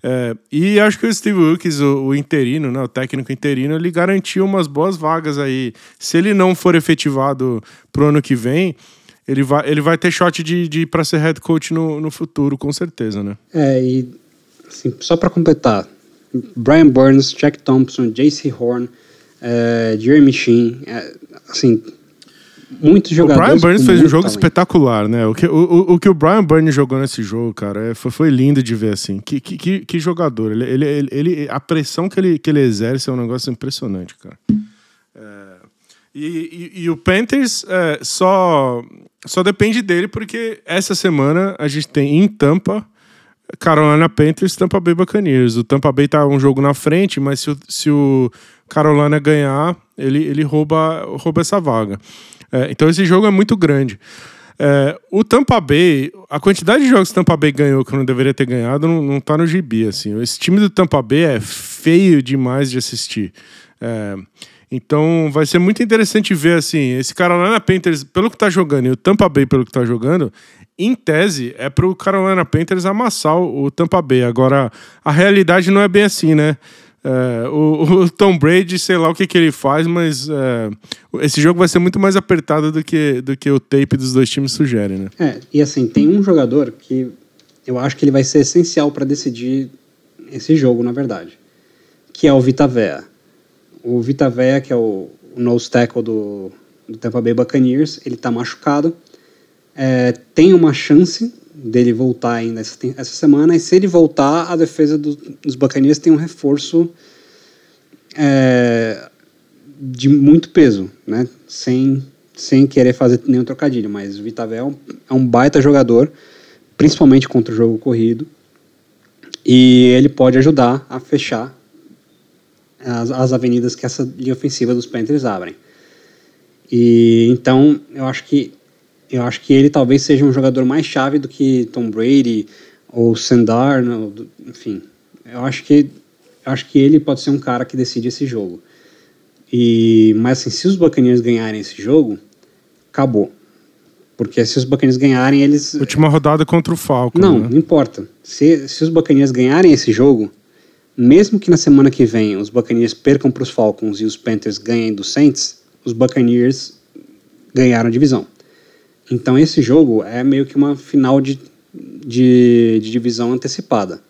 É, e acho que o Steve Wilkes, o, o, interino, né, o técnico interino, ele garantiu umas boas vagas aí. Se ele não for efetivado pro ano que vem, ele vai, ele vai ter shot de, de ir para ser head coach no, no futuro, com certeza, né? É, e assim, só para completar, Brian Burns, Jack Thompson, J.C. Horn, é, Jeremy Sheen, é, assim, muitos jogadores. O Brian Burns fez um jogo talento. espetacular, né? O que o, o, que o Brian Burns jogou nesse jogo, cara, é, foi, foi lindo de ver, assim. Que, que, que jogador. Ele, ele, ele, a pressão que ele, que ele exerce é um negócio impressionante, cara. É, e, e, e, o Panthers é, só, só depende dele porque essa semana a gente tem em Tampa Carolina Panthers Tampa Bay Buccaneers. O Tampa Bay tá um jogo na frente, mas se o, se o Carolina ganhar, ele, ele rouba, rouba essa vaga. É, então esse jogo é muito grande. É, o Tampa Bay, a quantidade de jogos que o Tampa Bay ganhou que não deveria ter ganhado não, não tá no gibi, assim. Esse time do Tampa Bay é feio demais de assistir. É, então vai ser muito interessante ver, assim, esse Carolina Panthers, pelo que tá jogando, e o Tampa Bay pelo que tá jogando, em tese, é pro Carolina Panthers amassar o Tampa Bay. Agora, a realidade não é bem assim, né? É, o, o, Tom Brady, sei lá o que, que ele faz, mas é, esse jogo vai ser muito mais apertado do que, do que o tape dos dois times sugere, né? É, e assim, tem um jogador que eu acho que ele vai ser essencial para decidir esse jogo, na verdade, que é o Vita Vea. O Vita Vea, que é o, o nose tackle do, do Tampa Bay Buccaneers, ele tá machucado é, tem uma chance dele voltar ainda essa, essa, semana, e se ele voltar, a defesa do, dos Bacanias tem um reforço é, de muito peso, né? Sem, sem querer fazer nenhum trocadilho, mas o Vitavel é um baita jogador, principalmente contra o jogo corrido, e ele pode ajudar a fechar as, as avenidas que essa linha ofensiva dos Panthers abrem. E então eu acho que eu acho que ele talvez seja um jogador mais chave do que Tom Brady ou Sandar, enfim. Eu acho que eu acho que ele pode ser um cara que decide esse jogo. E mas assim, se os Buccaneers ganharem esse jogo, acabou. Porque se os Buccaneers ganharem, eles Última rodada contra o Falcons. Não, né? não importa. Se, se os Buccaneers ganharem esse jogo, mesmo que na semana que vem os Buccaneers percam para os Falcons e os Panthers ganhem do Saints, os Buccaneers ganharam a divisão. Então esse jogo é meio que uma final de, de, de divisão antecipada.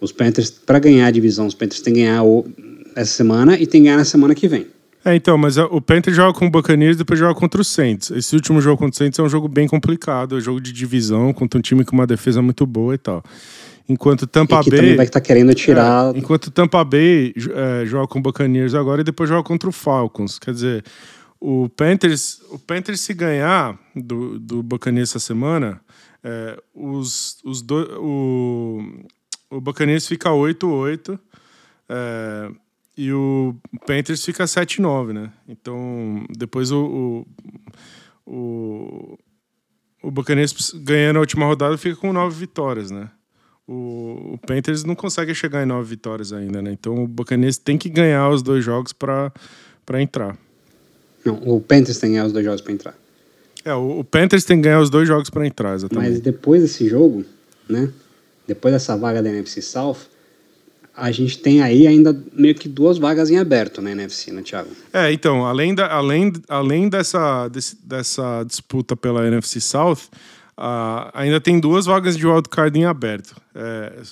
Os Panthers, para ganhar a divisão, os Panthers têm que ganhar o, essa semana e tem que ganhar na semana que vem. É, então, mas o Panthers joga com o Buccaneers e depois joga contra o Saints. Esse último jogo contra o Saints é um jogo bem complicado, é um jogo de divisão, contra um time com uma defesa muito boa e tal. Enquanto Tampa e Bay. também vai estar tá querendo tirar. É, enquanto Tampa Bay é, joga com o Buccaneers agora e depois joga contra o Falcons. Quer dizer, o Panthers, o Panthers se ganhar do, do Buccaneers essa semana, é, os, os do, o, o Buccaneers fica 8-8 é, e o Panthers fica 7-9, né? Então, depois o, o, o, o Buccaneers ganhando a última rodada fica com 9 vitórias, né? O, o Panthers não consegue chegar em 9 vitórias ainda, né? Então o Buccaneers tem que ganhar os dois jogos para entrar. Não, o Panthers tem que ganhar os dois jogos para entrar. É, o, o, Panthers tem que ganhar os dois jogos para entrar, exatamente. Mas depois desse jogo, né? Depois dessa vaga da NFC South, a gente tem aí ainda meio que duas vagas em aberto na NFC, né, Thiago? É, então, além, da, além, além dessa, desse, dessa disputa pela NFC South, uh, ainda tem duas vagas de wildcard em aberto. É,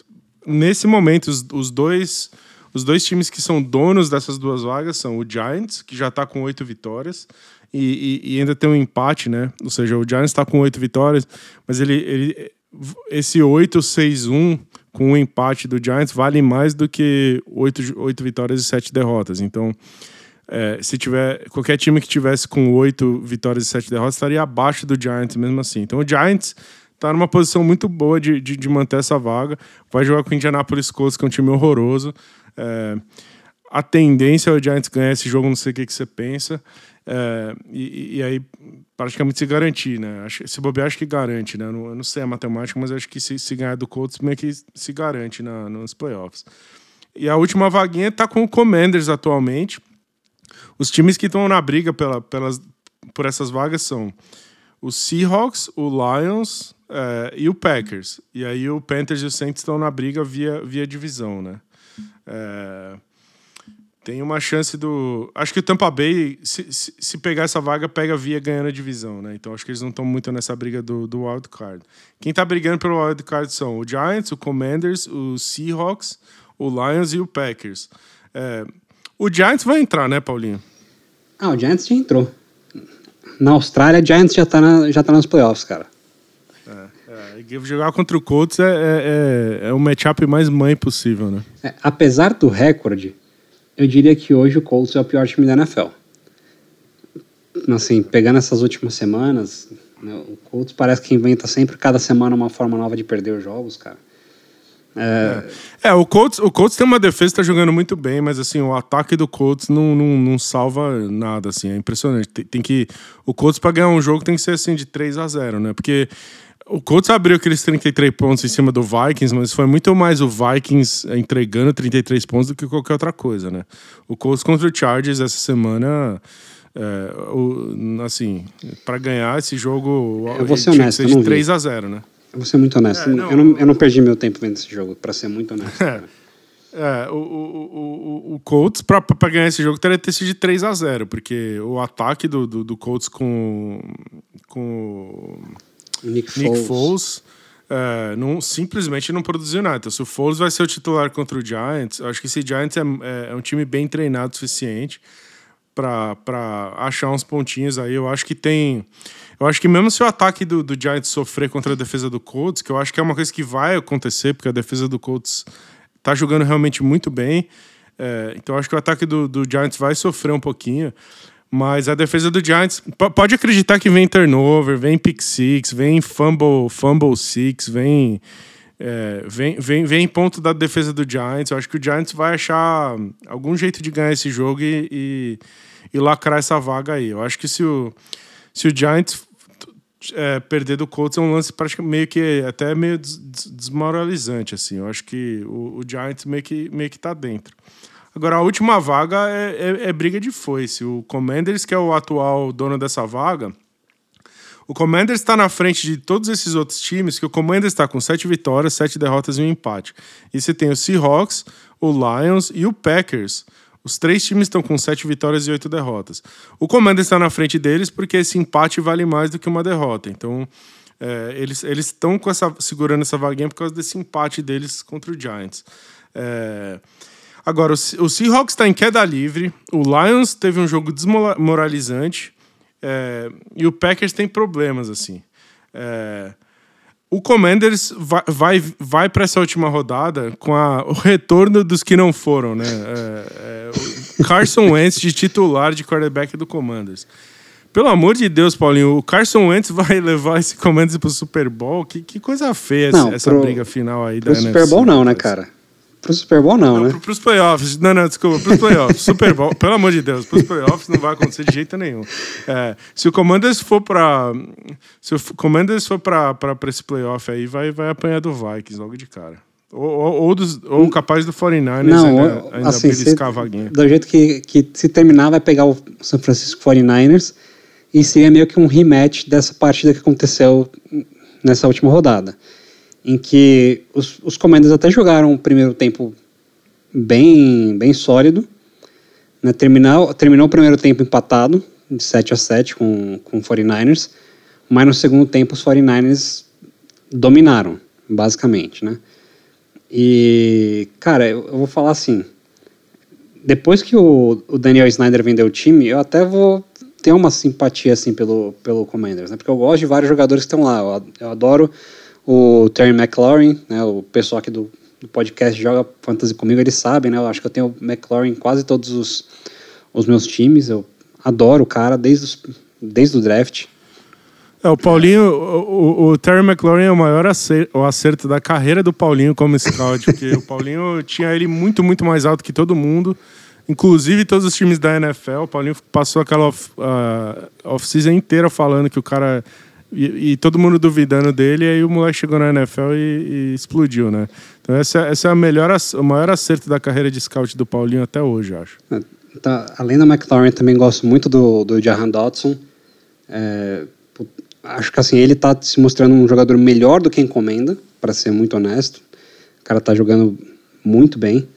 nesse momento, os, os dois os dois times que são donos dessas duas vagas são o Giants, que já está com oito vitórias, e, e, e, ainda tem um empate, né? Ou seja, o Giants está com oito vitórias, mas ele, ele esse 8-6-1 com o empate do Giants vale mais do que oito, oito vitórias e sete derrotas. Então, é, se tiver qualquer time que tivesse com oito vitórias e sete derrotas estaria abaixo do Giants mesmo assim. Então, o Giants está numa posição muito boa de, de, de, manter essa vaga. Vai jogar com o Indianapolis Colts, que é um time horroroso. É, a tendência é o Giants ganhar esse jogo, não sei o que, que você pensa. É, e, e, aí, praticamente se garantir, né? Se bobear, acho que garante, né? Eu não, eu não sei a matemática, mas acho que se, se ganhar do Colts, meio que se garante na, nos playoffs. E a última vaguinha tá com o Commanders atualmente. Os times que estão na briga pela, pelas, por essas vagas são o Seahawks, o Lions é, e o Packers. E aí o Panthers e o Saints estão na briga via, via divisão, né? É, tem uma chance do. Acho que o Tampa Bay, se, se, se, pegar essa vaga, pega via ganhando a divisão, né? Então acho que eles não estão muito nessa briga do, do wild card. Quem está brigando pelo wild card são o Giants, o Commanders, o Seahawks, o Lions e o Packers. É, o Giants vai entrar, né, Paulinho? Ah, o Giants já entrou. Na Austrália, o Giants já está na, já tá nos playoffs, cara. É, é, jogar contra o Colts é, é, é, é o matchup mais mãe possível, né? É, apesar do recorde, eu diria que hoje o Colts é o pior time da NFL. Assim, pegando essas últimas semanas, né, o Colts parece que inventa sempre, cada semana, uma forma nova de perder os jogos, cara. É, é, o, Colts, o Colts tem uma defesa que tá jogando muito bem, mas assim, o ataque do Colts não, não, não salva nada, assim, é impressionante. Tem, tem que. O Colts, para ganhar um jogo, tem que ser assim, de 3 a 0 né? Porque o Colts abriu aqueles 33 pontos em cima do Vikings, mas foi muito mais o Vikings entregando 33 pontos do que qualquer outra coisa, né? O Colts contra o Chargers essa semana. É, o, assim, para ganhar esse jogo, eu vou ser honesto, tinha que ser de 3 a 0 né? Eu vou ser muito honesto. É, não, eu, não, eu não perdi meu tempo vendo esse jogo, para ser muito honesto. É, o, o, o, o Colts, para ganhar esse jogo, teria que ter sido de 3 a 0 porque o ataque do, do, do Colts com, com Nick, Nick Foles, Foles é, não, simplesmente não produziu nada. Então, se o Foles vai ser o titular contra o Giants, eu acho que esse Giants é, é, é um time bem treinado o suficiente para achar uns pontinhos aí. Eu acho que tem. Eu acho que mesmo se o ataque do, do Giants sofrer contra a defesa do Colts, que eu acho que é uma coisa que vai acontecer, porque a defesa do Colts tá jogando realmente muito bem. É, então acho que o ataque do, do Giants vai sofrer um pouquinho. Mas a defesa do Giants pode acreditar que vem turnover, vem pick six, vem fumble, fumble six, vem, é, vem, vem, vem ponto da defesa do Giants. Eu acho que o Giants vai achar algum jeito de ganhar esse jogo e, e, e lacrar essa vaga aí. Eu acho que se o, se o Giants é, perder do Colts é um lance praticamente meio que até meio desmoralizante assim. Eu acho que o, o Giants meio que meio que tá dentro. Agora a última vaga é, é, é, briga de foice. O Commanders que é o atual dono dessa vaga, o Commanders está na frente de todos esses outros times, que o Commanders está com sete vitórias, sete derrotas e um empate. E você tem o Seahawks, o Lions e o Packers. Os três times estão com sete vitórias e oito derrotas. O Commanders está na frente deles porque esse empate vale mais do que uma derrota. Então, é, eles estão essa, segurando essa vaguinha por causa desse empate deles contra o Giants. É... Agora, o, o Seahawks está em queda livre, o Lions teve um jogo desmoralizante é, e o Packers tem problemas, assim. É, o Commanders vai, vai, vai para essa última rodada com a, o retorno dos que não foram, né? É, é, Carson Wentz de titular de quarterback do Commanders. Pelo amor de Deus, Paulinho, o Carson Wentz vai levar esse Commanders pro Super Bowl? Que, que coisa feia não, essa pro, briga final aí da NFC. Super Bowl não, né, cara? Pro Super Bowl não, não né? Pro, pros playoffs. Não, não, desculpa. Pros playoffs. Super Bowl. Pelo amor de Deus. Pros playoffs não vai acontecer de jeito nenhum. É, se o Commanders for pra... Se o Commanders for pra, pra, pra esse playoff aí, vai, vai apanhar do Vikings logo de cara. Ou, ou, ou, dos, ou capaz do 49ers não, ainda, ainda assim, a vaguinha. Do jeito que, que se terminar, vai pegar o San Francisco 49ers e seria meio que um rematch dessa partida que aconteceu nessa última rodada em que os, os Commanders até jogaram o primeiro tempo bem, bem sólido. Né? Terminou, terminou o primeiro tempo empatado, de 7 a 7 com, com 49ers, mas no segundo tempo os 49ers dominaram, basicamente. Né? E, cara, eu, eu vou falar assim, depois que o, o, Daniel Snyder vendeu o time, eu até vou ter uma simpatia assim pelo, pelo Commanders, né? porque eu gosto de vários jogadores que estão lá, eu, adoro o Terry McLaurin, né, o pessoal aqui do, do, podcast joga fantasy comigo, eles sabem, né? Eu acho que eu tenho o McLaurin em quase todos os, os meus times. Eu adoro o cara desde, os, desde o draft. É, o Paulinho, o, o, Terry McLaurin é o maior acerto, o acerto da carreira do Paulinho como scout, porque o Paulinho tinha ele muito, muito mais alto que todo mundo, inclusive todos os times da NFL. O Paulinho passou aquela uh, off-season inteira falando que o cara e, todo mundo duvidando dele, e aí o moleque chegou na NFL e, e explodiu, né? Então essa, essa é a melhor, o maior acerto da carreira de scout do Paulinho até hoje, acho. É, Tá, além da McLaurin, também gosto muito do, do Jahan Dodson. É, acho que assim, ele está se mostrando um jogador melhor do que encomenda, para ser muito honesto. O cara está jogando muito bem.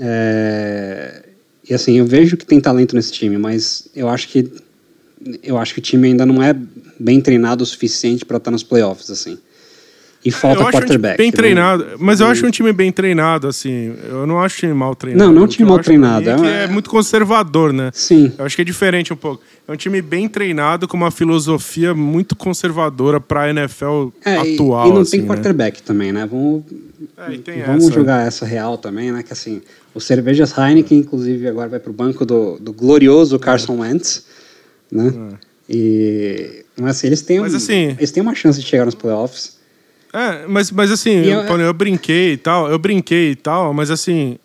É, e assim, eu vejo que tem talento nesse time, mas eu acho que eu acho que o time ainda não é bem treinado o suficiente para estar tá nos playoffs, assim. E falta eu quarterback. Um bem né? treinado, mas eu acho um time bem treinado, assim. Eu não acho time mal treinado. Não, não é um time mal treinado. É, é, é muito conservador, né? Sim. Eu acho que é diferente um pouco. É um time bem treinado, com uma filosofia muito conservadora para a NFL é, atual. E, e não assim, tem né? quarterback também, né? Vamos, é, vamos essa. jogar essa real também, né? Que assim, o Cervejas Heineken, inclusive, agora vai para o banco do, do glorioso Carson Wentz, né? É. E, mas assim, eles têm, Mas, um- assim- eles têm uma chance de chegar nos playoffs. É, mas, mas assim, eu, eu- eu brinquei e tal, eu brinquei e tal, mas assim,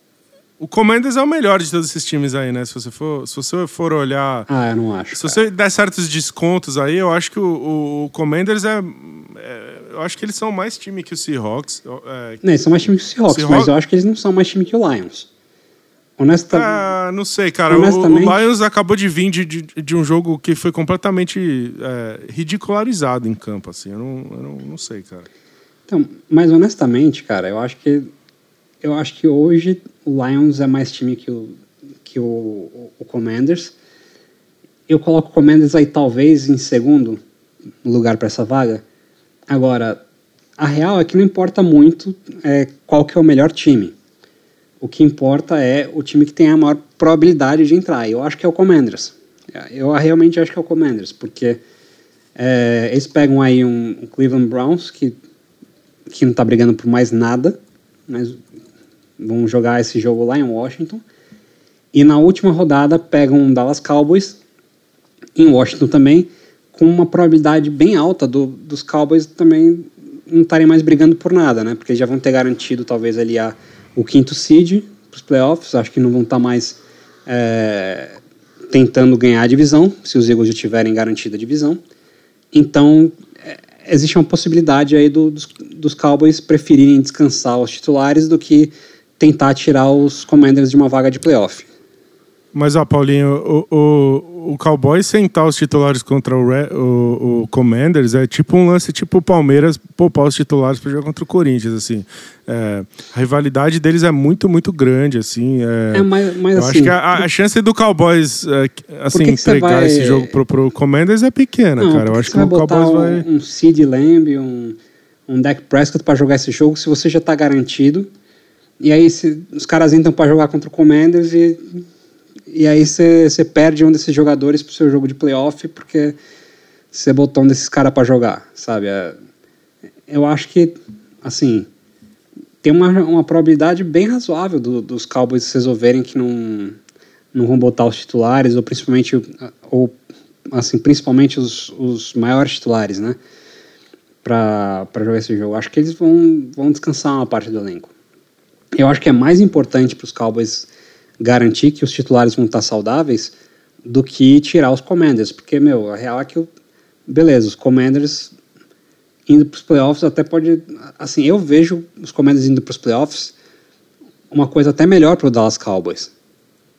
o Commanders é o melhor de todos esses times aí, né? Se você for, se você for olhar. Ah, eu não acho. Se cara. você der certos descontos aí, eu acho que o, o, o Commanders é, é- Eu acho que eles são mais time que o Seahawks. É, Não, eles são mais time que o Seahawks, Seahawks- mas eu acho que eles não são mais time que o Lions. Honestamente. Ah, não sei, cara. O, Honestamente- o Lions acabou de vir de, de, de um jogo que foi completamente é, ridicularizado em campo, assim. Eu não, eu não, não sei, cara. Então, mas honestamente, cara, eu acho que eu acho que hoje o Lions é mais time que o que o, o, o Commanders. Eu coloco o Commanders aí talvez em segundo lugar para essa vaga. Agora, a real é que não importa muito é, qual que é o melhor time. O que importa é o time que tem a maior probabilidade de entrar. Eu acho que é o Commanders. Eu realmente acho que é o Commanders, porque é, eles pegam aí um, um Cleveland Browns que que não está brigando por mais nada, mas vão jogar esse jogo lá em Washington. E na última rodada pegam um Dallas Cowboys, em Washington também, com uma probabilidade bem alta do, dos Cowboys também não estarem mais brigando por nada, né? Porque já vão ter garantido talvez ali a, o quinto seed para os playoffs, acho que não vão estar mais é, tentando ganhar a divisão, se os Eagles já tiverem garantida a divisão. Então, é, existe uma possibilidade aí do- dos, dos Cowboys preferirem descansar os titulares do que tentar tirar os Commanders de uma vaga de playoff. Mas, ó, Paulinho, o, o, o Cowboys sentar os titulares contra o, Re- o, o Commanders é tipo um lance tipo o Palmeiras poupar os titulares para jogar contra o Corinthians, assim. É, a rivalidade deles é muito, muito grande, assim. É, É, mas, mas eu assim, acho que a, a chance do Cowboys é, assim, que que vai- esse jogo pro, pro Commanders é pequena, não, cara. Eu porque acho que o Cowboys um, vai... um Sid Lamb, um, um Dak Prescott para jogar esse jogo se você já está garantido. E aí se, os caras entram para jogar contra o Commanders e, e aí você perde um desses jogadores pro seu jogo de playoff porque você botou um desses caras para jogar, sabe? É, eu acho que, assim, tem uma, uma probabilidade bem razoável do- dos Cowboys resolverem que não, não vão botar os titulares, ou principalmente, ou, assim, principalmente os, os maiores titulares, né? Para jogar esse jogo. Acho que eles vão, vão descansar uma parte do elenco. Eu acho que é mais importante para os Cowboys garantir que os titulares vão estar saudáveis do que tirar os Commanders, porque, meu, a real é que, o- beleza, os Commanders indo para os playoffs até pode. Assim, eu vejo os Commanders indo para os playoffs uma coisa até melhor para o Dallas Cowboys.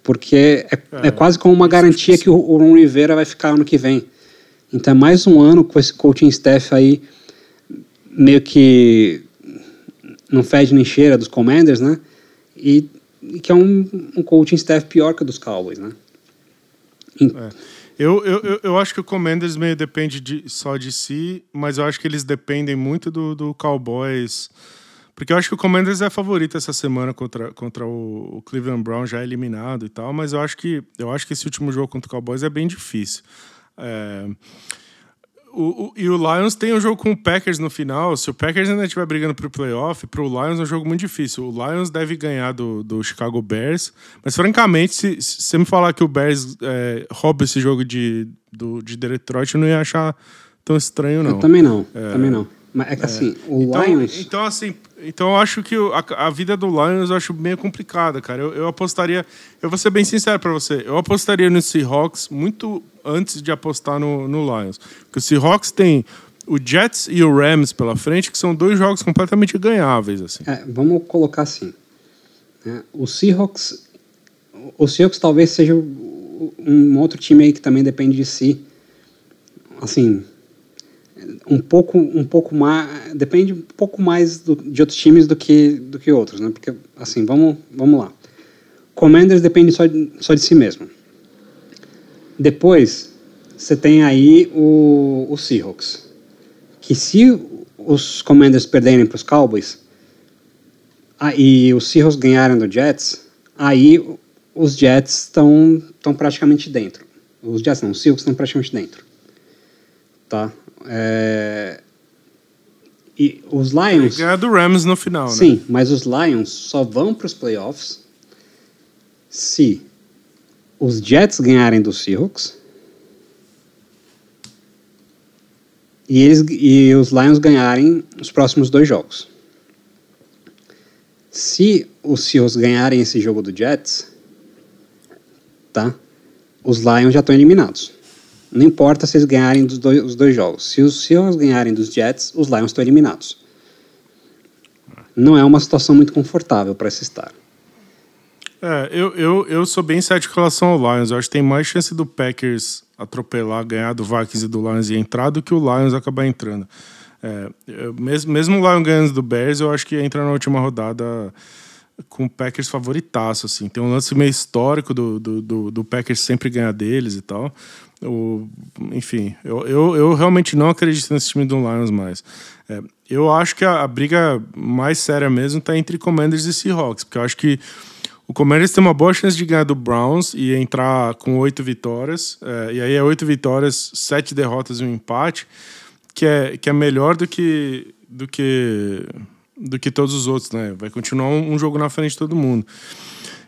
Porque é, é, É, quase como uma garantia que o, o Ron Rivera vai ficar ano que vem. Então é mais um ano com esse coaching staff aí meio que não fede nem cheira dos Commanders, né? E, e que é um, um coaching staff pior que o dos Cowboys, né? Eu, eu, eu- eu acho que o Commanders meio depende de- só de si, mas eu acho que eles dependem muito do, do Cowboys. Porque eu acho que o Commanders é favorito essa semana contra, contra o, o Cleveland Brown, já eliminado e tal, mas eu acho que eu acho que esse último jogo contra o Cowboys é bem difícil. É, o, o- e o Lions tem um jogo com o Packers no final. Se o Packers ainda estiver brigando pro playoff, pro Lions é um jogo muito difícil. O Lions deve ganhar do, do Chicago Bears. Mas, francamente, se, se você me falar que o Bears é, rouba esse jogo de, do, de Detroit, eu não ia achar tão estranho, não. Eu também não, também não. Mas é que assim, o Então, Lions. então, assim, então eu acho que a, a vida do Lions eu acho meio complicada, cara. Eu, eu apostaria, eu vou ser bem sincero pra você, eu apostaria no Seahawks muito antes de apostar no, no Lions. Porque o Seahawks tem o Jets e o Rams pela frente, que são dois jogos completamente ganháveis, assim. É, vamos colocar assim. né? O Seahawks, o Seahawks talvez seja um outro time aí que também depende de si. Assim, um pouco, um pouco mais, depende um pouco mais do, de outros times do que, do que outros, né? Porque, assim, vamos, vamos lá. Commanders depende só de, só de si mesmo. Depois, você tem aí o, o Seahawks. Que se os Commanders perderem para os Cowboys e os Seahawks ganharem do Jets, aí os Jets estão praticamente dentro. Os Jets não, os Seahawks estão praticamente dentro. Tá? É... E os Lions. Ganhar do Rams no final, sim, né? Sim, mas os Lions só vão para os playoffs se os Jets ganharem dos Seahawks e, eles, e os Lions ganharem os próximos dois jogos. Se os Seahawks ganharem esse jogo do Jets, tá? Os Lions já estão eliminados. Não importa se eles ganharem dos dois, os dois jogos. Se os Seahawks ganharem dos Jets, os Lions estão eliminados. Não é uma situação muito confortável para se estar. É, eu, eu, eu sou bem cético em relação ao Lions. Eu acho que tem mais chance do Packers atropelar, ganhar do Vikings e do Lions e entrar do que o Lions acabar entrando. É, eu, mesmo, mesmo o Lions ganhando do Bears, eu acho que entra na última rodada com o Packers favoritaço, assim. Tem um lance meio histórico do, do, do, do Packers sempre ganhar deles e tal. O, enfim, eu, eu, eu, realmente não acredito nesse time do Lions mais. É, eu acho que a, a, briga mais séria mesmo está entre Commanders e Seahawks, porque eu acho que o Commanders tem uma boa chance de ganhar do Browns e entrar com oito vitórias. É, e aí é oito vitórias, sete derrotas e um empate, que é, que é melhor do que, do que do que todos os outros, né? Vai continuar um, um jogo na frente de todo mundo.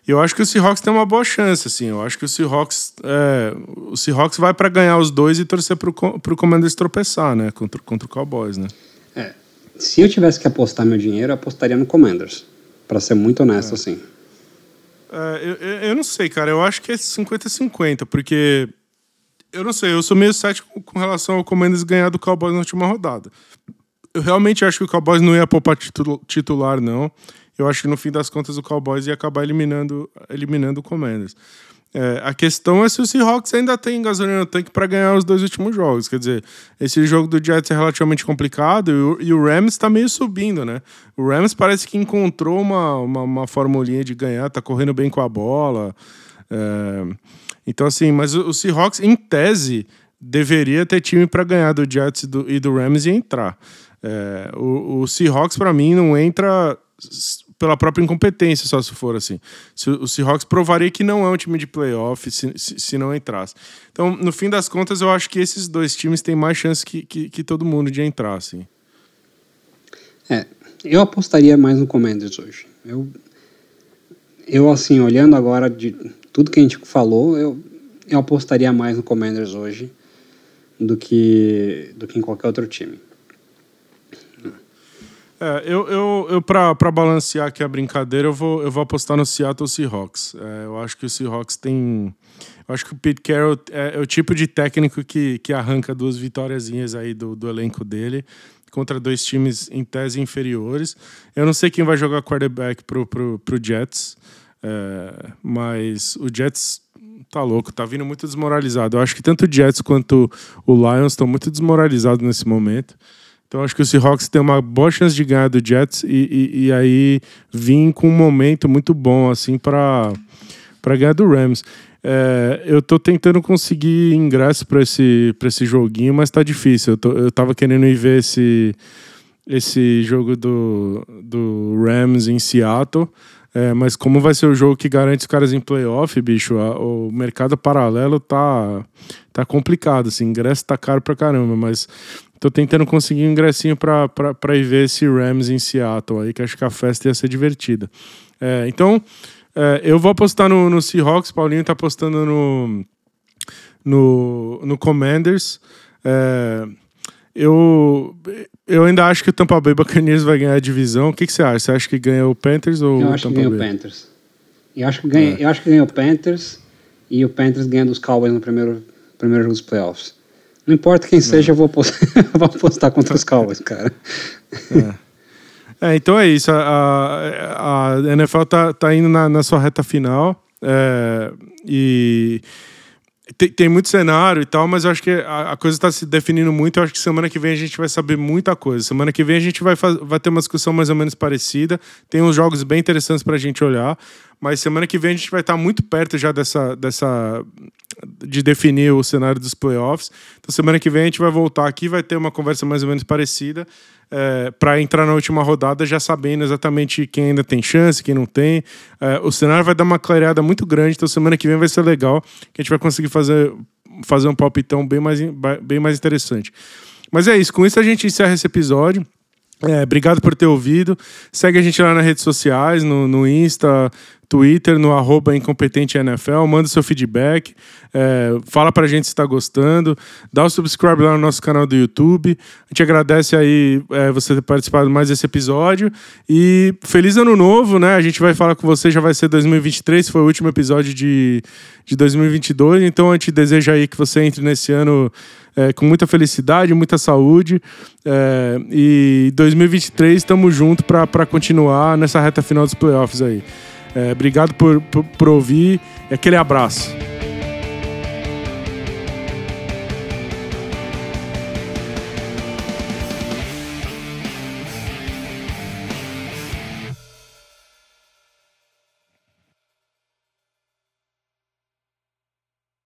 E eu acho que o Seahawks tem uma boa chance, assim. Eu acho que o Seahawks, é, o Seahawks vai para ganhar os dois e torcer para o Commanders tropeçar, né? Contra, contra o Cowboys, né? É. Se eu tivesse que apostar meu dinheiro, eu apostaria no Commanders. Para ser muito honesto, é. assim. É, eu, eu não sei, cara. Eu acho que é 50-50, porque eu não sei, eu sou meio cético com relação ao Commanders ganhar do Cowboys na última rodada. Eu realmente acho que o Cowboys não ia poupar titular, não eu acho que no fim das contas o Cowboys ia acabar eliminando, eliminando o Commanders. É, a questão é se o Seahawks ainda tem gasolina no tanque para ganhar os dois últimos jogos. Quer dizer, esse jogo do Jets é relativamente complicado e o, e o Rams está meio subindo, né? O Rams parece que encontrou uma, uma, uma formulinha de ganhar, tá correndo bem com a bola. É, então, assim, mas o, o Seahawks, em tese, deveria ter time para ganhar do Jets e do, e do Rams e entrar. É, o, o Seahawks, para mim, não entra pela própria incompetência, só se for assim. Se, o Seahawks provaria que não é um time de playoff se, se, se, não entrasse. Então, no fim das contas, eu acho que esses dois times têm mais chance que, que, que todo mundo de entrar, assim. É, eu apostaria mais no Commanders hoje. Eu, eu assim, olhando agora de tudo que a gente falou, eu, eu apostaria mais no Commanders hoje do que, do que em qualquer outro time. É, eu, eu, eu para balancear aqui a brincadeira, eu vou, eu vou apostar no Seattle Seahawks. É, eu acho que o Seahawks tem. Eu acho que o Pete Carroll é, é, o tipo de técnico que, que arranca duas vitóriazinhas aí do, do elenco dele contra dois times em tese inferiores. Eu não sei quem vai jogar quarterback pro, pro, pro Jets, é, mas o Jets tá louco, tá vindo muito desmoralizado. Eu acho que tanto o Jets quanto o Lions estão muito desmoralizados nesse momento. Então acho que o Seahawks tem uma boa chance de ganhar do Jets e, e, e aí vir com um momento muito bom assim para para ganhar do Rams. É, eu tô tentando conseguir ingresso para esse, esse joguinho, mas tá difícil. Eu, tô, eu tava querendo ir ver esse, esse jogo do, do Rams em Seattle. É, mas como vai ser o jogo que garante os caras em playoff, bicho, a, o mercado paralelo tá, tá complicado. Assim, ingresso tá caro pra caramba, mas Tô tentando conseguir um ingressinho pra, pra, pra ir ver esse Rams em Seattle aí, que acho que a festa ia ser divertida. É, então, é, eu vou apostar no, no Seahawks, Paulinho tá apostando no, no, no Commanders. É, eu, eu ainda acho que o Tampa Bay Buccaneers vai ganhar a divisão. O que, que você acha? Você acha que ganha o Panthers ou eu acho Tampa que ganha Bay? o Panthers. Eu acho que ganha, é. eu acho que ganha o Panthers e o Panthers ganha dos Cowboys no primeiro, primeiro jogo dos playoffs. Não importa quem seja, eu vou apostar, vou apostar contra os Cowboys, cara. É. é então é isso. A, a, NFL tá, tá indo na, na, sua reta final. É, e tem, tem, muito cenário e tal, mas eu acho que a, a coisa está se definindo muito. Eu acho que semana que vem a gente vai saber muita coisa. Semana que vem a gente vai, faz, vai ter uma discussão mais ou menos parecida. Tem uns jogos bem interessantes para a gente olhar, mas semana que vem a gente vai estar muito perto já dessa, dessa de definir o cenário dos playoffs. Então semana que vem a gente vai voltar aqui, vai ter uma conversa mais ou menos parecida é, para entrar na última rodada já sabendo exatamente quem ainda tem chance, quem não tem. É, o cenário vai dar uma clareada muito grande, então semana que vem vai ser legal, que a gente vai conseguir fazer, fazer um palpitão bem mais, bem mais interessante. Mas é isso, com isso a gente encerra esse episódio. É, obrigado por ter ouvido. Segue a gente lá nas redes sociais, no, no Insta, Twitter, no arroba incompetentNFL, manda seu feedback, é, fala pra gente se está gostando, dá o subscribe lá no nosso canal do YouTube. A gente agradece aí é, você ter participado mais desse episódio. E feliz ano novo, né? A gente vai falar com você, já vai ser 2023, foi o último episódio de, de 2022, então a gente deseja aí que você entre nesse ano é, com muita felicidade, muita saúde. É, e 2023 estamos juntos para continuar nessa reta final dos playoffs aí. É, obrigado por, por, por ouvir. Aquele abraço.